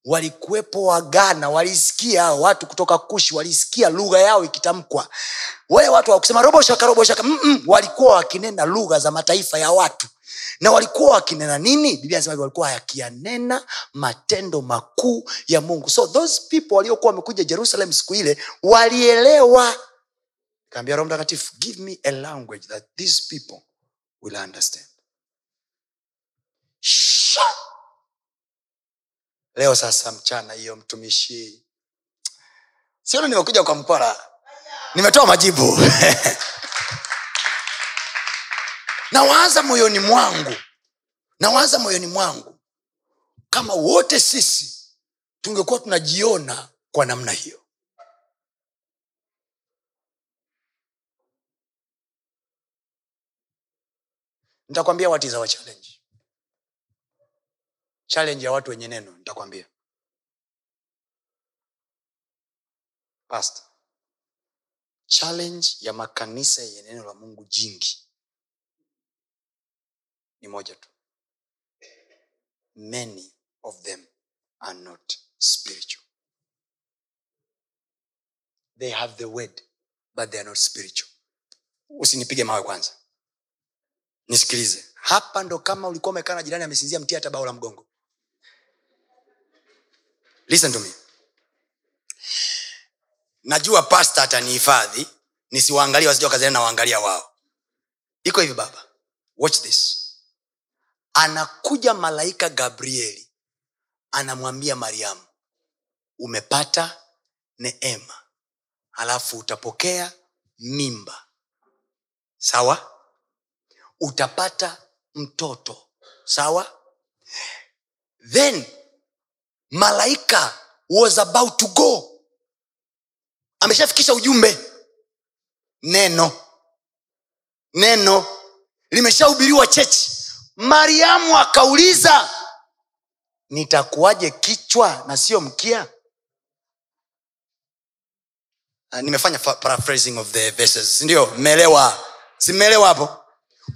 walikuwepo wagana walisikia hao watu kutoka kushi walisikia lugha yao ikitamkwa. Wale watu wakusema robo shaka Mm-mm, walikuwa wakinena lugha za mataifa ya watu. Na walikuwa wakinena nini? Biblia walikuwa yakiyanena matendo makuu ya mungu. So those people waliokuwa wamekuja jerusalem siku ile walielewa. Kaambia roho mtakatifu give me a language that these people will understand. Sha! Leo sasa mchana hiyo mtumishi. Sioni nimekuja kwa mkwara nimetoa majibu. Nawaza moyoni mwangu. Nawaza moyoni mwangu. Kama wote sisi tungekuwa tunajiona kwa namna hiyo. Nitakwambia what is our challenge ya watu wenye neno nitakwambia. Past challenge ya makanisa yenye neno la mungu jingi ni moja tu. Many of them are not spiritual. They have the word but they are not spiritual. Usinipige mawe kwanza. Nisikilize. Hapa ndo kama ulikuwa umekaa na jirani amesinzia mtia hata la mgongo listen to me. Najua pasta atanihifadhi nisiwaangalia wasija wakazania nawaangalia wao. Iko hivi baba. Watch this. Anakuja malaika gabrieli anamwambia mariamu umepata neema halafu utapokea mimba. Sawa? Utapata mtoto. Sawa? Then malaika was about to go. Ameshafikisha ujumbe. Neno. Neno. Limeshahubiriwa chechi mariamu akauliza nitakuwaje kichwa na sio mkia? Ah, nimefanya fa- paraphrasing of the verses. Ndio mmeelewa simmeelewa hapo?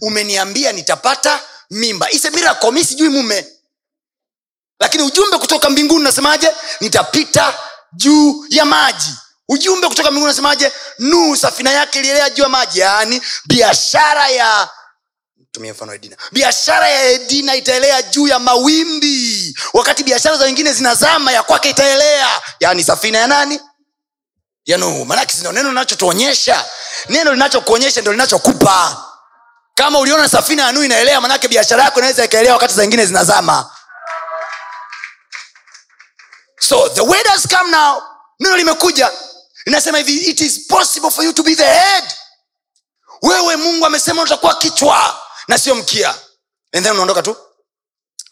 Umeniambia nitapata mimba. Ise miracle. Mi sijui mume lakini ujumbe kutoka mbinguni unasemaje? Nitapita juu ya maji. Ujumbe kutoka mbinguni unasemaje? Nuhu safina yake ilielea juu ya maji. Yaani biashara ya tumie mfano edina. Biashara ya edina itaelea juu ya mawimbi. Wakati biashara za wengine zinazama ya kwake itaelea. Yaani safina ya nani? Ya nuhu. Maanake sindo neno linachotuonyesha? Neno linachokuonyesha ndo linachokupa. Kama uliona safina ya nuhu inaelea manake biashara yako inaweza ikaelea wakati za wengine zinazama so the word has come now. Neno limekuja. Linasema hivi it is possible for you to be the head. Wewe mungu amesema utakuwa kichwa na sio mkia. And then unaondoka tu.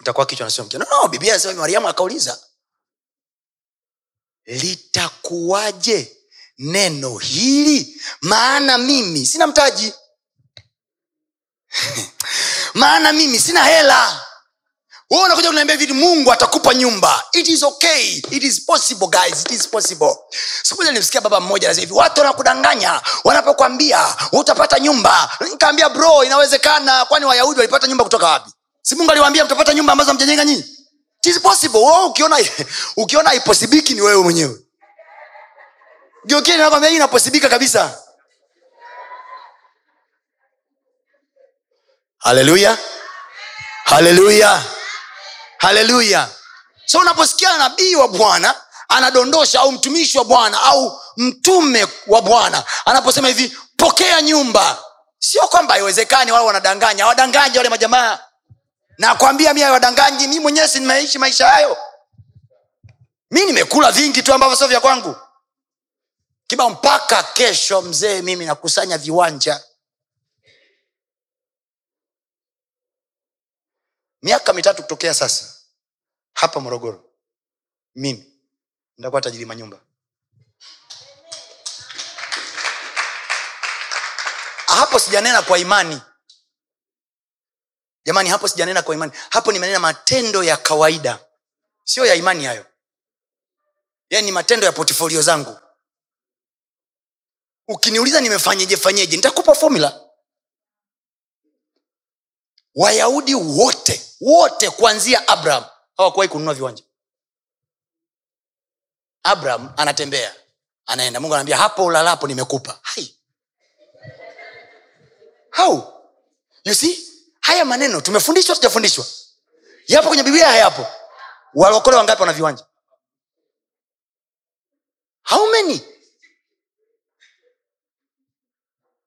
Utakuwa kichwa na sio mkia. No, no biblia anasema mariamu akauliza litakuwaje neno hili? Maana mimi sina mtaji. Maana mimi sina hela wewe unakuja kuniambia vitu mungu atakupa nyumba. It is okay. It is possible guys. It is possible. Siku moja nilimsikia baba mmoja hivi watu wanakudanganya wanapokwambia utapata nyumba. Nikaambia bro inawezekana. Kwani wayahudi walipata nyumba kutoka wapi? Si mungu aliwaambia mtapata nyumba ambazo mjajenga nyinyi? It is possible. Wewe ukiona ukiona haiposibiki ni wewe mwenyewe. Nakwambia hii inaposibika kabisa. Haleluya haleluya haleluya. So unaposikia nabii wa bwana anadondosha au mtumishi wa bwana au mtume wa bwana anaposema hivi pokea nyumba. Sio kwamba haiwezekani wale wanadanganya. Wadanganyi wale majamaa. Nakwambia mi wadanganyi mi mwenyewe si nimeishi maisha hayo. Mi nimekula vingi tu ambavyo sio vya kwangu. Kiba mpaka kesho mzee mimi nakusanya viwanja miaka mitatu kutokea sasa hapa morogoro mimi nitakuwa tajiri manyumba. Hapo sijanena kwa imani. Jamani hapo sijanena kwa imani. Hapo nimenena matendo ya kawaida. Sio ya imani hayo. Yani ni matendo ya portfolio zangu. Ukiniuliza nimefanyeje fanyeje nitakupa formula wayahudi wote wote kuanzia abraham hawakuwahi kununua viwanja. Abraham anatembea anaenda. Mungu anaambia hapo ulalapo nimekupa. Hai. how you see? Haya maneno tumefundishwa tujafundishwa yapo kwenye biblia hayapo. Walokole wangapi wana viwanja? How many?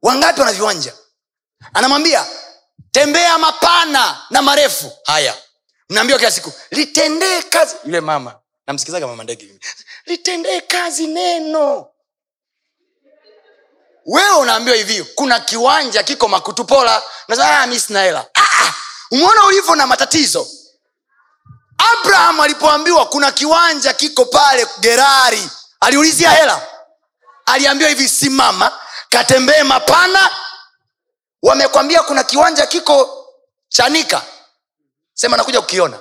Wangapi wana viwanja? Anamwambia tembea mapana na marefu. Haya. Mnaambiwa kila siku litendee kazi. Yule mama namsikizaga mama ndege litendee kazi neno. Wewe unaambiwa hivi kuna kiwanja kiko makutupola. Nasema mi sina hela. Ah, ah, umeona ulivyo na matatizo? Abraham alipoambiwa kuna kiwanja kiko pale gerari aliulizia hela. Aliambiwa hivi simama katembee mapana wamekwambia kuna kiwanja kiko chanika sema nakuja kukiona.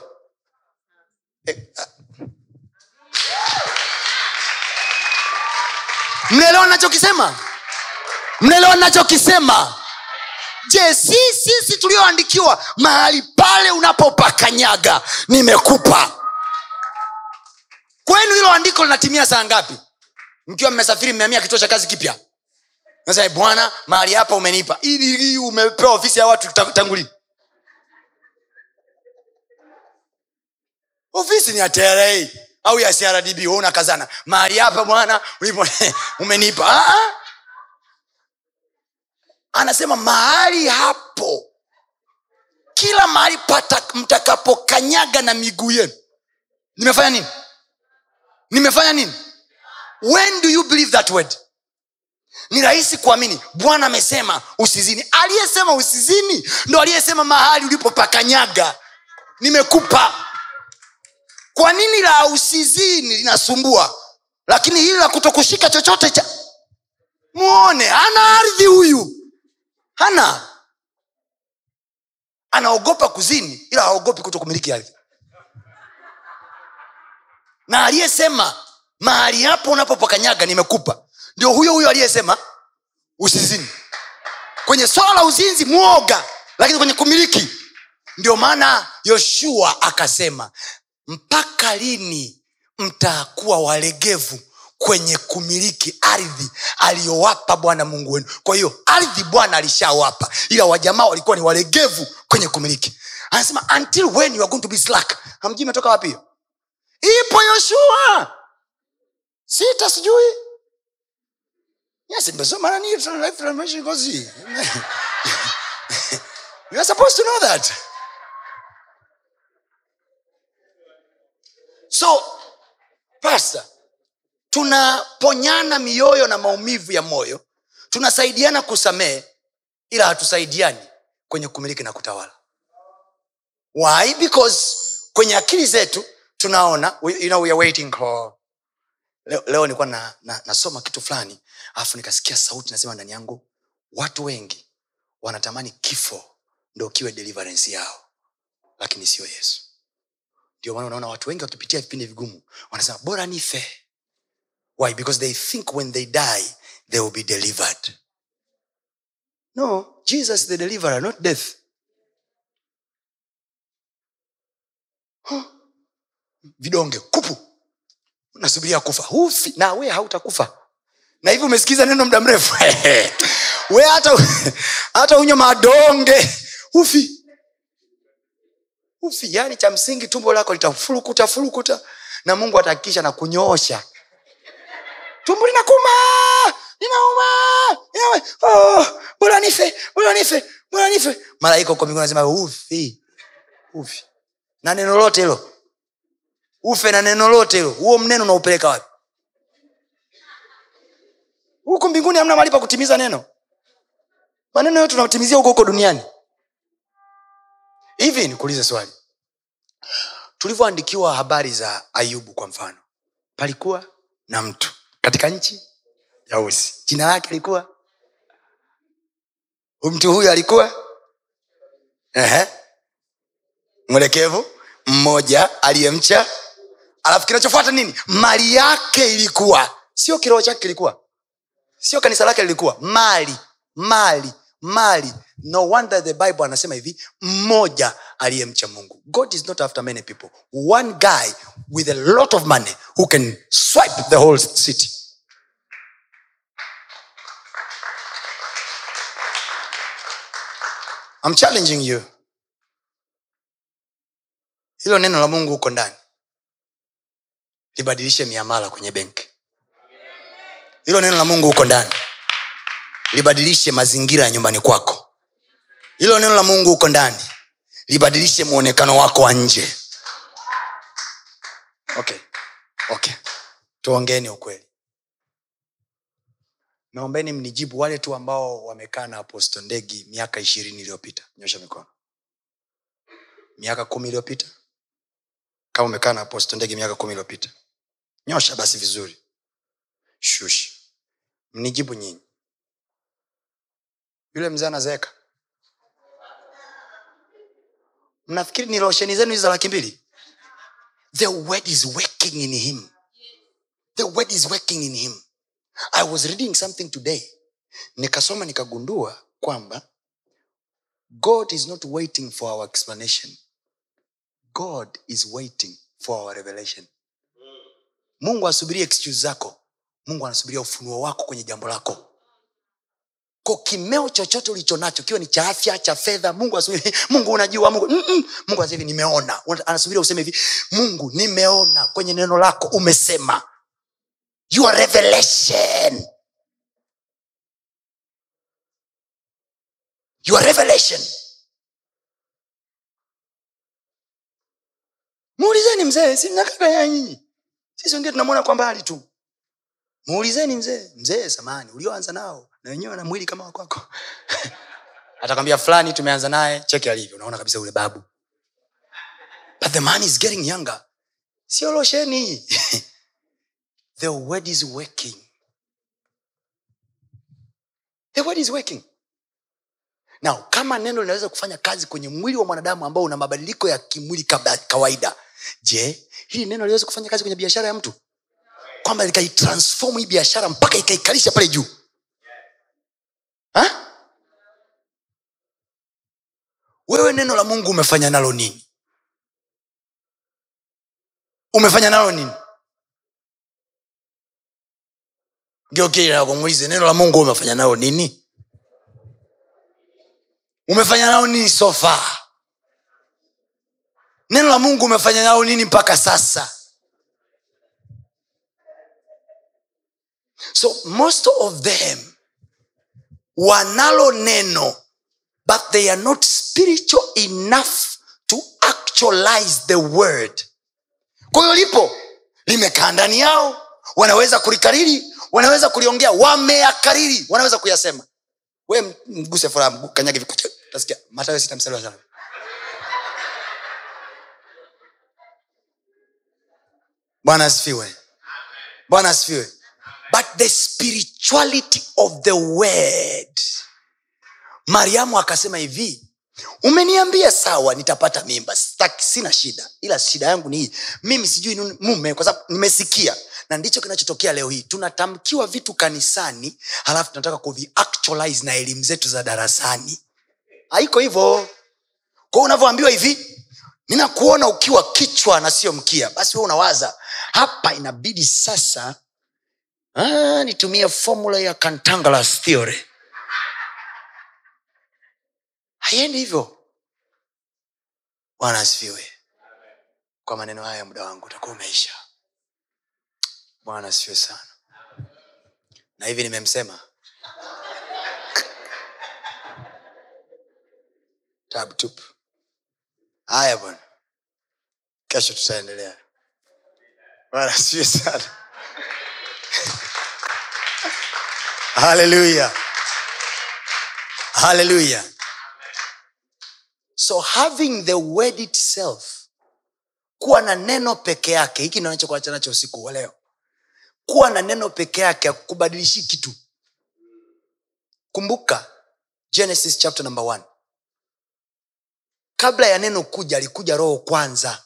Eh, ah. mnaelewa nachokisema mnaelewa nachokisema je si sisi tulioandikiwa mahali pale unapopakanyaga nimekupa. Kwenu hilo andiko linatimia saa ngapi? Mkiwa mmesafiri mmeamia kituo cha kazi kipya nasema bwana mahali hapa umenipa. Ili umepewa ofisi ya watu ta- tangu ofisi ni ya au ya crdb unakazana. Mahali hapa bwana umenipa. Ah, ah. anasema mahali hapo kila mahali mtakapokanyaga na miguu yenu. Nimefanya nini? Nimefanya nini? When do you believe that word ni rahisi kuamini. Bwana amesema usizini. Aliyesema usizini ndo aliyesema mahali ulipopakanyaga. Nimekupa. Kwa nini la usizini linasumbua? Lakini hili la kutokushika chochote cha muone hana ardhi huyu. Hana. Anaogopa kuzini ila haogopi kuto kumiliki ardhi. Na aliyesema mahali hapo unapopakanyaga nimekupa ndio huyo huyo aliyesema usizini. Kwenye swala la uzinzi mwoga lakini kwenye kumiliki. Ndio maana yoshua akasema mpaka lini mtakuwa walegevu kwenye kumiliki ardhi aliyowapa bwana mungu wenu? Kwa hiyo ardhi bwana alishawapa ila wajamaa walikuwa ni walegevu kwenye kumiliki. Anasema until when you are going to be slack? Hamjui imetoka wapi hiyo? Ipo yoshua! Sita sijui yes nimesoma nani life transformation hii. you are supposed to know that. So pastor tunaponyana mioyo na maumivu ya moyo tunasaidiana kusamehe ila hatusaidiani kwenye kumiliki na kutawala. Why? Because kwenye akili zetu tunaona you know, we are waiting for leo, leo nilikuwa na, na, nasoma kitu fulani alafu nikasikia sauti nasema ndani yangu watu wengi wanatamani kifo ndo kiwe deliverance yao lakini sio yesu. Ndio maana unaona watu wengi wakipitia vipindi vigumu wanasema bora nife. Why? Because they think when they die they will be delivered. No jesus the deliverer not death. Vidonge kupu. Nasubiria kufa. Hufi. Na we hautakufa na hivi umesikiza neno muda mrefu? We hata hata unywa madonge. Ufi. Ufi yani cha msingi tumbo lako litafurukuta furukuta. Na mungu atahakikisha na kunyoosha tumbo linakuma linauma. oh, bora nife bora nife bora nife. Malaika uko mbinguni anasema ufi ufi. Na neno lote hilo. Ufe na neno lote hilo. Huo mneno unaupeleka wapi huku mbinguni hamna mahali pa kutimiza neno. Maneno yote tunatimizia huko huko duniani. Hivi nikuulize swali. Tulivyoandikiwa habari za ayubu kwa mfano palikuwa na mtu katika nchi ya usi. Jina lake alikuwa mtu huyu alikuwa? Mwelekevu mmoja aliyemcha. Alafu kinachofuata nini? Mali yake ilikuwa. Sio kiroho chake kilikuwa sio kanisa lake lilikuwa. Mali mali mali. No wonder the bible anasema hivi mmoja aliyemcha mungu. God is not after many people. One guy with a lot of money who can swipe the whole city. I'm challenging you. Hilo neno la mungu huko ndani. Libadilishe miamala kwenye benki hilo neno la mungu huko ndani. Libadilishe mazingira ya nyumbani kwako. Hilo neno la mungu huko ndani. Libadilishe mwonekano wako wa nje. Okay. Okay. Tuongeni ukweli. Naombeni mnijibu wale tu ambao wamekaa na aposto ndegi miaka ishirini iliyopita. Nyosha mikono. Miaka kumi iliyopita? Kama umekaa na aposto ndegi miaka kumi iliyopita. Nyosha basi vizuri. Shush mnijibu nyinyi. Yule mzee anazeeka. Mnafikiri ni rosheni zenu hizi za laki mbili? The word is working in him. The word is working in him. I was reading something today. Nikasoma nikagundua kwamba god is not waiting for our explanation. God is waiting for our revelation. Mungu asubiri excuse zako mungu anasubiria ufunuo wako kwenye jambo lako. Ko kimeo chochote ulicho nacho kiwa ni cha afya cha fedha mungu asubiri mungu unajua mungu Mm-mm. mungu hivi nimeona. Anasubiria useme hivi mungu nimeona kwenye neno lako umesema. Your revelation. Your revelation. Muulizeni mzee si mnakaka ya nyinyi? Sisi wengine tunamwona kwa mbali tu muulizeni mzee. Mzee samani ulioanza nao na wenyewe na mwili kama wakwako atakwambia fulani tumeanza naye cheki alivyo. Unaona kabisa ule babu. But the man is getting younger. Siolosheni the word is working. The word is working. Now kama neno linaweza kufanya kazi kwenye mwili wa mwanadamu ambao una mabadiliko ya kimwili kawaida je hili neno liweze kufanya kazi kwenye biashara ya mtu kwamba likaitransform hii biashara mpaka ikaikalisha pale juu. Wewe neno la mungu umefanya nalo nini? Umefanya nalo nini? Geokiliakumulize neno la mungu umefanya nalo nini? Umefanya nalo nini sofa neno la mungu umefanya nalo nini mpaka sasa so most of them wanalo neno but they are not spiritual enough to actualize the word. Kwa hiyo lipo limekaa ndani yao wanaweza kulikariri wanaweza kuliongea wameyakariri wanaweza kuyasema. We mguse furaha bwana asifiwe. Bwana asifiwe but the spirituality of the word. Mariamu akasema hivi umeniambia sawa nitapata mimba. Sitaki, sina shida. Ila shida yangu ni hii. Mimi sijui mume kwa sababu nimesikia. Na ndicho kinachotokea leo hii. Tunatamkiwa vitu kanisani halafu tunataka kuviactualize na elimu zetu za darasani. Haiko hivyo. Kwao unavyoambiwa hivi ninakuona ukiwa kichwa na sio mkia. Basi we unawaza hapa inabidi sasa ah, nitumie formula ya cantangalus theory. Haiendi hivyo. Bwana asifiwe. Kwa maneno haya muda wangu utakuwa umeisha. Bwana asifiwe sana. Na hivi nimemsema. Tabu tupu haya bwana. Kesho tutaendelea. Bwana asifiwe sana haleluya haleluya so having the word itself kuwa na neno peke yake hiki nachokuacha nacho usiku wa leo. Kuwa na neno peke yake akubadilishi kitu. Kumbuka genesis chapter number one. Kabla ya neno kuja alikuja roho kwanza.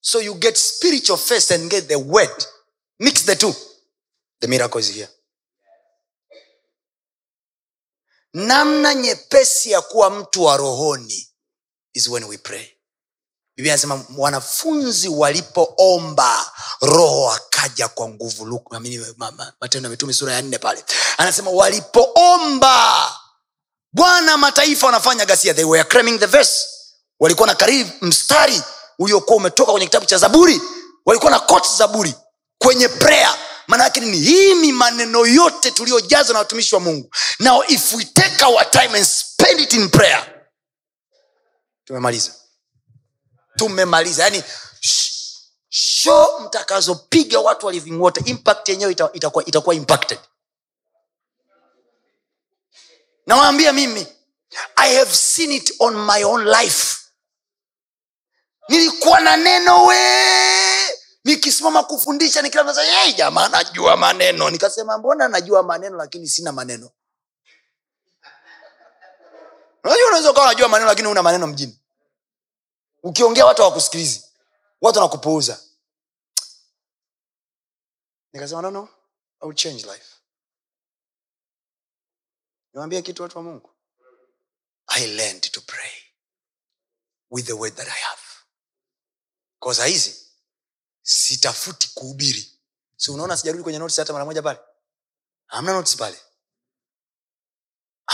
So you get spiritual first and get the word. Mix the two the miracle is here. Namna nyepesi ya kuwa mtu wa rohoni is when we pray. Biblia anasema wanafunzi walipoomba roho akaja kwa nguvu. Matendo ya mitume sura ya nne pale. Anasema walipoomba bwana mataifa wanafanya gasia they were cramming the verse. Walikuwa na karibu mstari uliokuwa umetoka kwenye kitabu cha zaburi. Walikuwa na kot zaburi kwenye prayer maana yake nini? Hii ni maneno yote tuliyojazwa na watumishi wa mungu. Now if we take our time and spend it in prayer tumemaliza. Tumemaliza. Yani sho mtakazopiga watu wa impact yenyewe ita- itakuwa itakuwa impacted. Nawaambia mimi i have seen it on my own life. Nilikuwa na neno we nikisimama kufundisha nikila mtu hey, jamaa najua maneno. Nikasema mbona najua maneno lakini sina maneno? Unajua unaweza ukawa unajua maneno lakini una maneno mjini. Ukiongea watu hawakusikilizi. Watu wanakupuuza. Nikasema no, change life. Niwambie kitu watu wa mungu. I learned to pray with the word that i have. Kwa hizi sitafuti kuhubiri. Si unaona sijarudi kwenye notes hata mara moja pale? Hamna notes pale.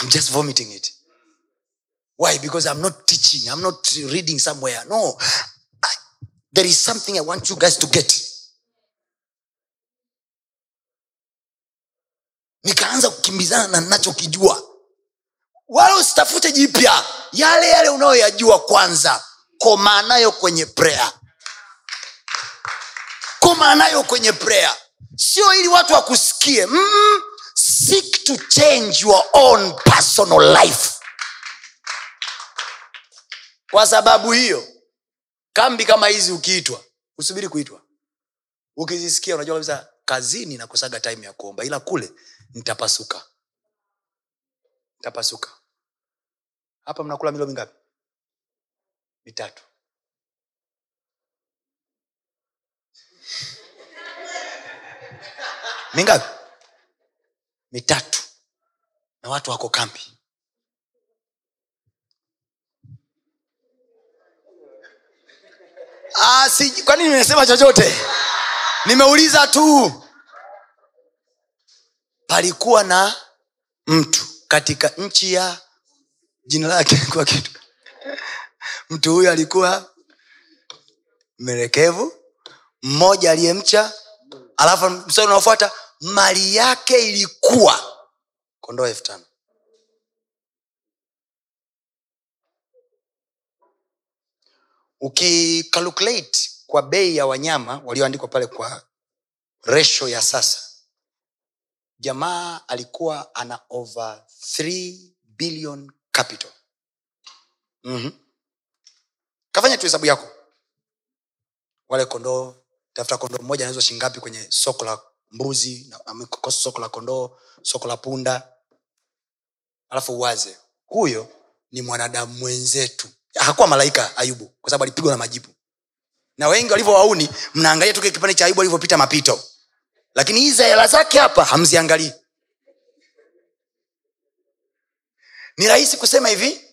I'm just vomiting it. Why? Because i'm not teaching. I'm not reading somewhere. No. I, there is something i want you guys to get. Nikaanza kukimbizana na nachokijua wala usitafute jipya. Yale yale unayoyajua kwanza. Komaa nayo kwenye prayer komaa nayo kwenye prayer. Sio ili watu wakusikie. Mm, seek to change your own personal life. Kwa sababu hiyo kambi kama hizi ukiitwa usubiri kuitwa. Ukizisikia unajua kabisa kazini nakosaga time ya kuomba ila kule nitapasuka. Nitapasuka. Hapa mnakula milo mingapi? Mitatu mingapi mitatu na watu wako kambi. Ah, si, kwani nimesema chochote? Nimeuliza tu. Palikuwa na mtu katika nchi ya jina lake kwa kitu. Mtu huyu alikuwa merekevu mmoja aliyemcha alafu mstari unaofuata mali yake ilikuwa. Kondoo elfu tano. Ukikalculate kwa bei ya wanyama walioandikwa pale kwa resho ya sasa jamaa alikuwa ana over 3 billion capital. Mm-hmm. kafanya tu hesabu yako. Wale kondoo tafuta kondoo mmoja anaweza shingapi kwenye soko la mbuzi soko la kondoo soko la punda. Alafu uwaze huyo ni mwanadamu mwenzetu. Hakuwa malaika ayubu kwa sababu alipigwa na majibu na wengi walivyowauni mnaangalia tu kipande cha ayubu alivyopita mapito. Lakini hizi hela zake hapa hamziangalii. Ni rahisi kusema hivi.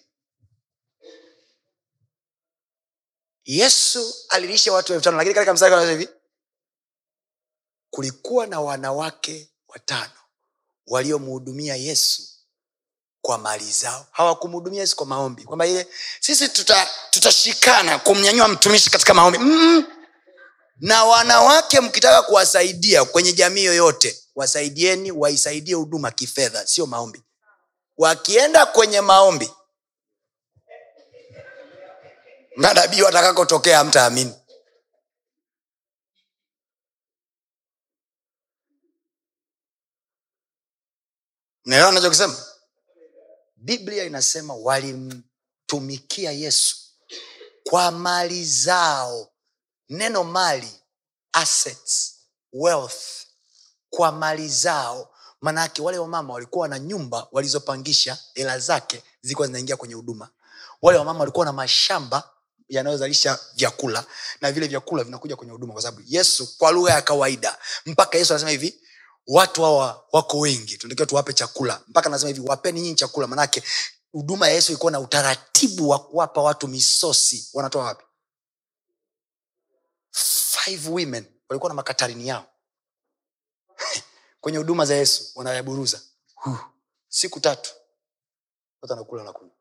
Yesu alilisha watu elfu tano lakini katika msari hivi kulikuwa na wanawake watano waliomhudumia yesu kwa mali zao. Hawakumhudumia yesu kwa maombi. Kwamba ile sisi tuta- tutashikana kumnyanyua mtumishi katika maombi. Mm na wanawake mkitaka kuwasaidia kwenye jamii yoyote wasaidieni waisaidie huduma kifedha sio maombi. Wakienda kwenye maombi manabii watakakotokea mtaamini naelewa nachokisema biblia inasema walimtumikia yesu kwa mali zao. Neno mali assets wealth kwa mali zao. Manake wale wamama walikuwa na nyumba walizopangisha hela zake zilikuwa zinaingia kwenye huduma. Wale wamama walikuwa na mashamba yanayozalisha vyakula na vile vyakula vinakuja kwenye huduma kwa sababu yesu kwa lugha ya kawaida mpaka yesu anasema hivi watu hawa wako wengi tunatakiwa tuwape chakula. Mpaka nasema hivi wapeni nyinyi chakula manake huduma ya yesu ilikuwa na utaratibu wa kuwapa watu misosi. Wanatoa wapi? Five women walikuwa na makatarini yao. Kwenye huduma za yesu wanayaburuza. Siku tatu watu anakula na kunywa.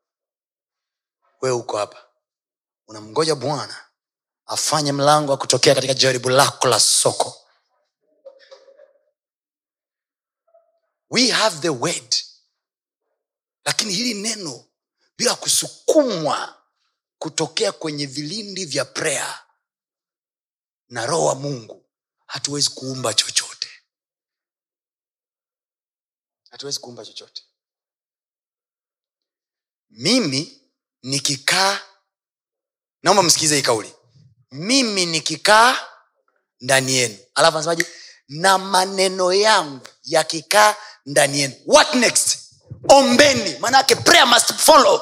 Wewe uko hapa unamngoja bwana afanye mlango wa kutokea katika jaribu lako la soko we have the word. Lakini hili neno bila kusukumwa kutokea kwenye vilindi vya prayer na roho wa mungu hatuwezi kuumba chochote. Hatuwezi kuumba chochote. Mimi nikikaa naomba msikilize hii kauli. Mimi nikikaa ndani yenu. Alafu anasemaje? Na maneno yangu yakikaa ndani yenu. What next? Ombeni. Maanake prayer must follow.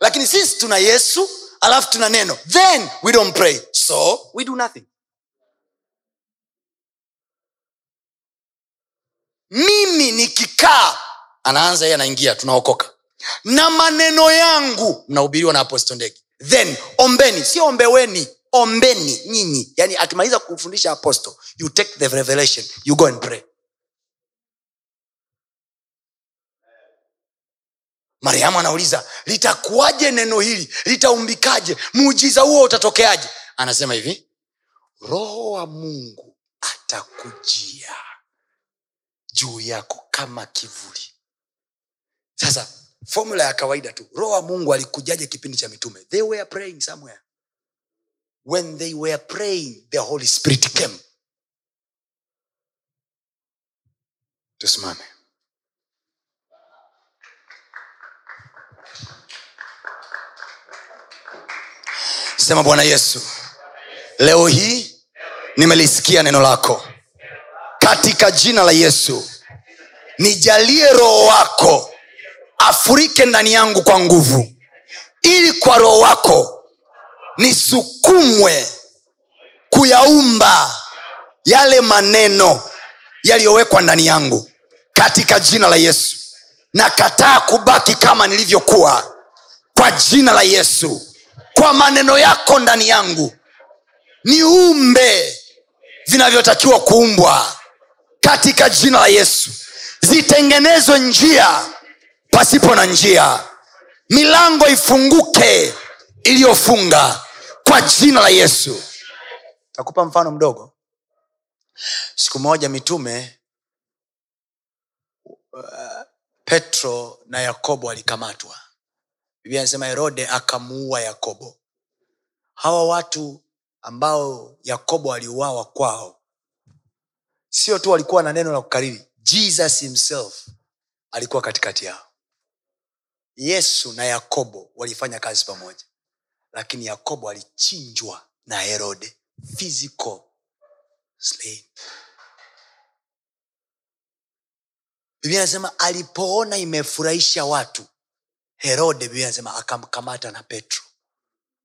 Lakini sisi tuna yesu alafu tuna neno. Then we don't pray. So we do nothing. Mimi nikikaa anaanza yeye anaingia tunaokoka. Na maneno yangu mnahubiriwa na aposto ndege. Then ombeni. Sio ombeweni ombeni nyinyi. Yani akimaliza kufundisha aposto you take the revelation. You go and pray mariamu anauliza litakuwaje neno hili? Litaumbikaje? Muujiza huo utatokeaje? Anasema hivi roho wa mungu atakujia juu yako kama kivuli. Sasa formula ya kawaida tu roho wa mungu alikujaje kipindi cha mitume? They were praying somewhere. When they were praying the holy spirit came. Tusimame sema bwana yesu leo hii nimelisikia neno lako. Katika jina la yesu nijalie roho wako afurike ndani yangu kwa nguvu ili kwa roho wako nisukumwe kuyaumba yale maneno yaliyowekwa ndani yangu. Katika jina la yesu nakataa kubaki kama nilivyokuwa. Kwa jina la yesu kwa maneno yako ndani yangu. Niumbe vinavyotakiwa kuumbwa katika jina la yesu. Zitengenezwe njia pasipo na njia. Milango ifunguke iliyofunga kwa jina la yesu. Takupa mfano mdogo. Siku moja mitume uh, petro na yakobo alikamatwa biblia anasema herode akamuua yakobo. Hawa watu ambao yakobo aliuawa kwao sio tu walikuwa na neno la kukariri jesus himself alikuwa katikati yao. Yesu na yakobo walifanya kazi pamoja lakini yakobo alichinjwa na herode physical biblia anasema alipoona imefurahisha watu herode biblia anasema akamkamata na petro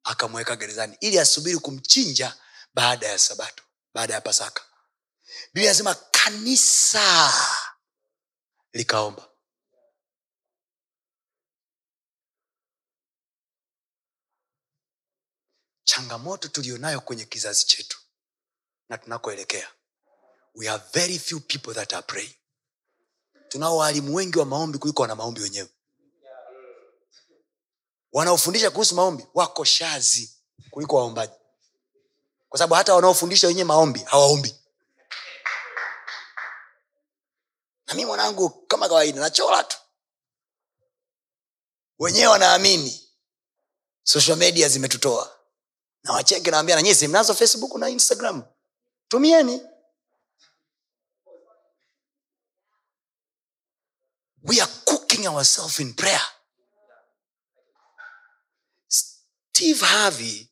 akamweka gerezani ili asubiri kumchinja baada ya sabato baada ya pasaka. Biblia anasema kanisa likaomba. Changamoto tulionayo kwenye kizazi chetu na tunakoelekea we are very few people that are praying. Tunao waalimu wengi wa maombi kuliko wana maombi wenyewe wanaofundisha kuhusu maombi wako shazi kuliko waombaji. Kwa sababu hata wanaofundisha wenyewe maombi hawaombi. Na mi mwanangu kama kawaida nachora tu. Wenyewe wanaamini social media zimetutoa. Na wacheke nawambia na nyisi mnazo facebook na instagram. Tumieni. We are cooking ourselves in prayer steve harvey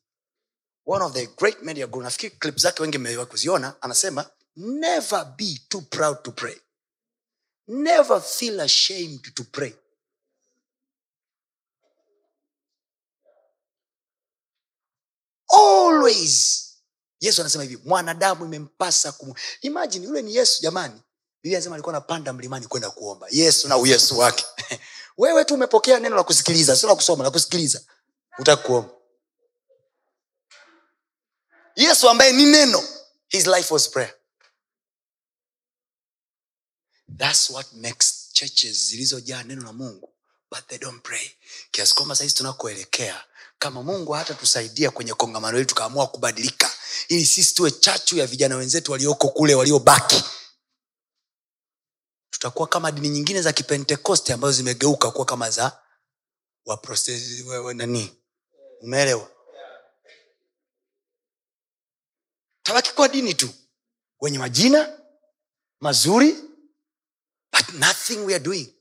one of the great media guru. Nafikiri clip zake wengi mmewa kuziona. Anasema never be too proud to pray. Never feel ashamed to pray. Always. Yesu anasema hivi mwanadamu imempasa kum imajini yule ni yesu jamani. Biblia anasema alikuwa anapanda mlimani kwenda kuomba. Yesu na uyesu wake. Wewe tu umepokea neno la kusikiliza sio la kusoma la kusikiliza. Utaki kuomba yesu ambaye ni neno his life was prayer. Thats what makes churches zilizojaa neno la mungu but they don't pray. Kiasi kwamba sahizi tunakoelekea kama mungu hata tusaidia kwenye kongamano hili tukaamua kubadilika ili sisi tuwe chachu ya vijana wenzetu walioko kule waliobaki. Tutakuwa kama dini nyingine za kipentekoste ambazo zimegeuka kuwa kama za waprotesti- wa- wa- nani? Umeelewa tabaki kuwa dini tu. Wenye majina mazuri but nothing we are doing.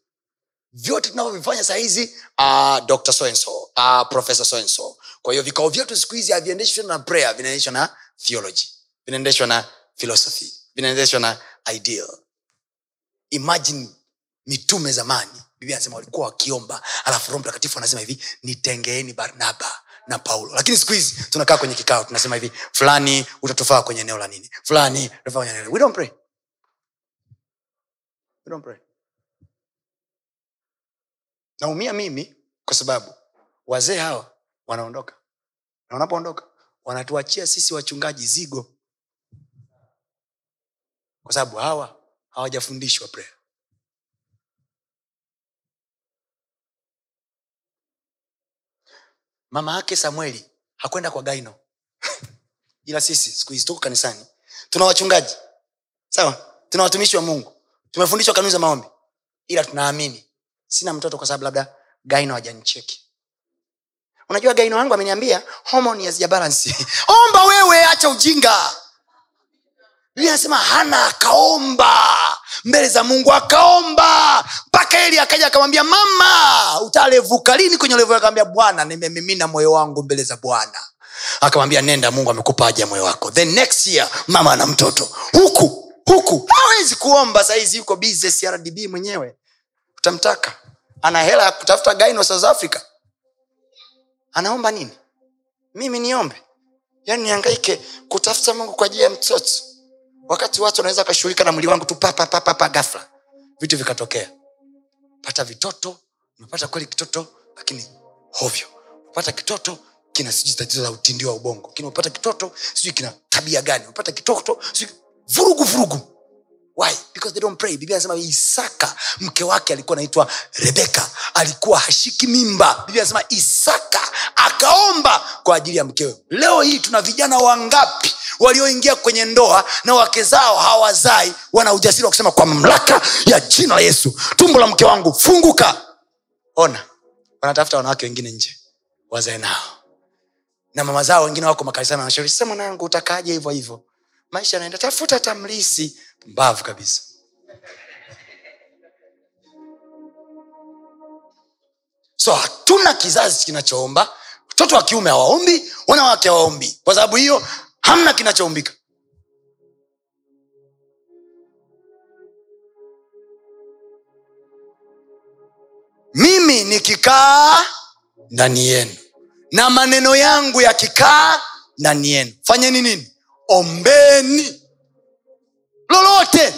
Vyote tunavyovifanya sahizi uh, dr. soenso uh, professor soenso kwa hiyo vikao vyetu siku hizi haviendeshwi na prayer vinaendeshwa na theology vinaendeshwa na philosophy vinaendeshwa na ideal. Imagine mitume zamani biblia anasema walikuwa wakiomba alafu roho mtakatifu anasema hivi nitengeeni barnaba na paulo. Lakini siku hizi tunakaa kwenye kikao tunasema hivi fulani utatufaa kwenye eneo la nini? Fulani utatufaa eneo we don't pray. We don't pray. Naumia mimi kwa sababu wazee hawa wanaondoka. Na wanapoondoka wanatuachia sisi wachungaji zigo. Kwa sababu hawa hawajafundishwa prayer mama yake samueli hakwenda kwa gaino. Ila sisi siku hizi tuko kanisani. Tuna wachungaji. Sawa? Tuna watumishi wa mungu. Tumefundishwa kanuni za maombi. Ila tunaamini. Sina mtoto kwa sababu labda gaino hajanicheki. Unajua gaino wangu ameniambia homoni hazijabalansi omba wewe acha ujinga biblia anasema hana akaomba mbele za mungu akaomba mpaka eli akaja akamwambia mama utalevuka lini kwenye levu akamwambia bwana nimemimina moyo wangu mbele za bwana. Akamwambia nenda mungu amekupa haja ya moyo wako. The next year mama ana mtoto. Huku huku. Hawezi kuomba sahizi yuko busy mwenyewe. Utamtaka? Ana hela ya kutafuta gaino south africa? Anaomba nini? Mimi niombe. Yaani niangaike kutafuta mungu kwa ajili ya mtoto wakati watu wanaweza wakashughulika na mwili wangu tu papapapapa gafla vitu vikatokea. Pata vitoto umepata kweli kitoto lakini hovyo. Umepata kitoto kina sijui tatizo la utindi wa ubongo. Lakini umepata kitoto sijui kina tabia gani. Umepata kitoto sijui vurugu vurugu. Why? Because they don't pray. Biblia anasema isaka mke wake alikuwa anaitwa rebeka. Alikuwa hashiki mimba. Biblia anasema isaka akaomba kwa ajili ya mkewe. Leo hii tuna vijana wangapi walioingia kwenye ndoa na wake zao hawazai wana ujasiri wa kusema kwa mamlaka ya jina la yesu. Tumbo la mke wangu funguka. Ona wanatafuta wanawake wengine nje wazae nao. Na mama zao wengine wako makanisani wanashauri sasa mwanangu utakaje hivyo hivyo? Maisha yanaenda tafuta tamlisi. Mbavu kabisa. So hatuna kizazi kinachoomba. Watoto wa kiume hawaombi wanawake hawaombi. Kwa sababu hiyo hamna kinachoumbika. Mimi nikikaa ndani yenu na maneno yangu yakikaa ndani yenu fanyeni nini? Ombeni. Lolote.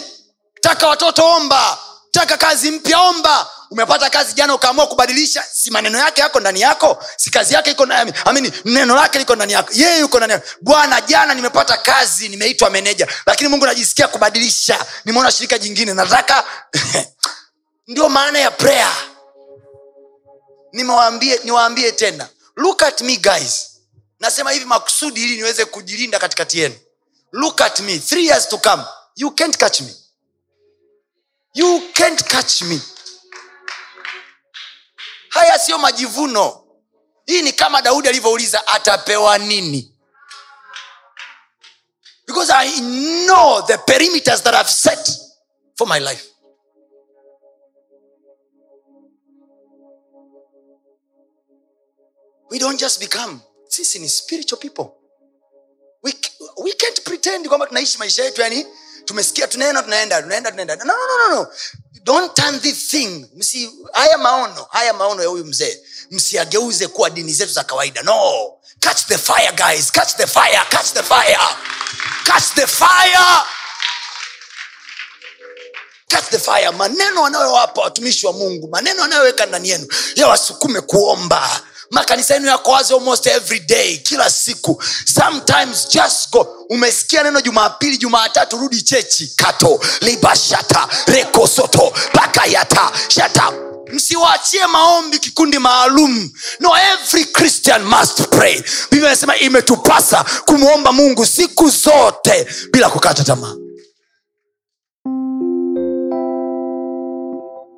Taka watoto omba. Taka kazi mpya omba umepata kazi jana ukaamua kubadilisha? Si maneno yake yako ndani yako? Si kazi yake iko amini neno lake liko ndani yako. Yeye yuko ndani yako. Bwana jana nimepata kazi nimeitwa meneja lakini mungu najisikia kubadilisha. Nimeona shirika jingine nataka ndio maana ya prayer. Niwaambie tena. Look at me guys. Nasema hivi makusudi ili niweze kujilinda katikati yenu. Look at me. Three years to come. You can't catch me. You can't catch me haya siyo majivuno. Hii ni kama daudi alivyouliza atapewa nini? Because i know the perimeters that i've set for my life. We don't just become sisi ni spiritual people. We, we can't pretend kwamba tunaishi maisha yetu yani tumesikia tunaenda tunaenda tunaenda tunaenda. No, no, no, no. Don't turn this thing. Msi, haya maono haya maono ya huyu mzee. Msiageuze kuwa dini zetu za kawaida. No. Catch the fire guys. Catch the fire. Catch the fire. Catch the fire. Catch the fire. Maneno anayowapa watumishi wa mungu maneno anayoweka ndani yenu yawasukume kuomba makanisa yenu yako wazi almost every day kila siku. Sometimes just go. Umesikia neno jumapili jumaatatu rudi chechi. Kato libashata rekosoto pakayata shata. Msiwaachie maombi kikundi maalum. No every christian must pray. Biblia inasema imetupasa kumwomba mungu siku zote bila kukata tamaa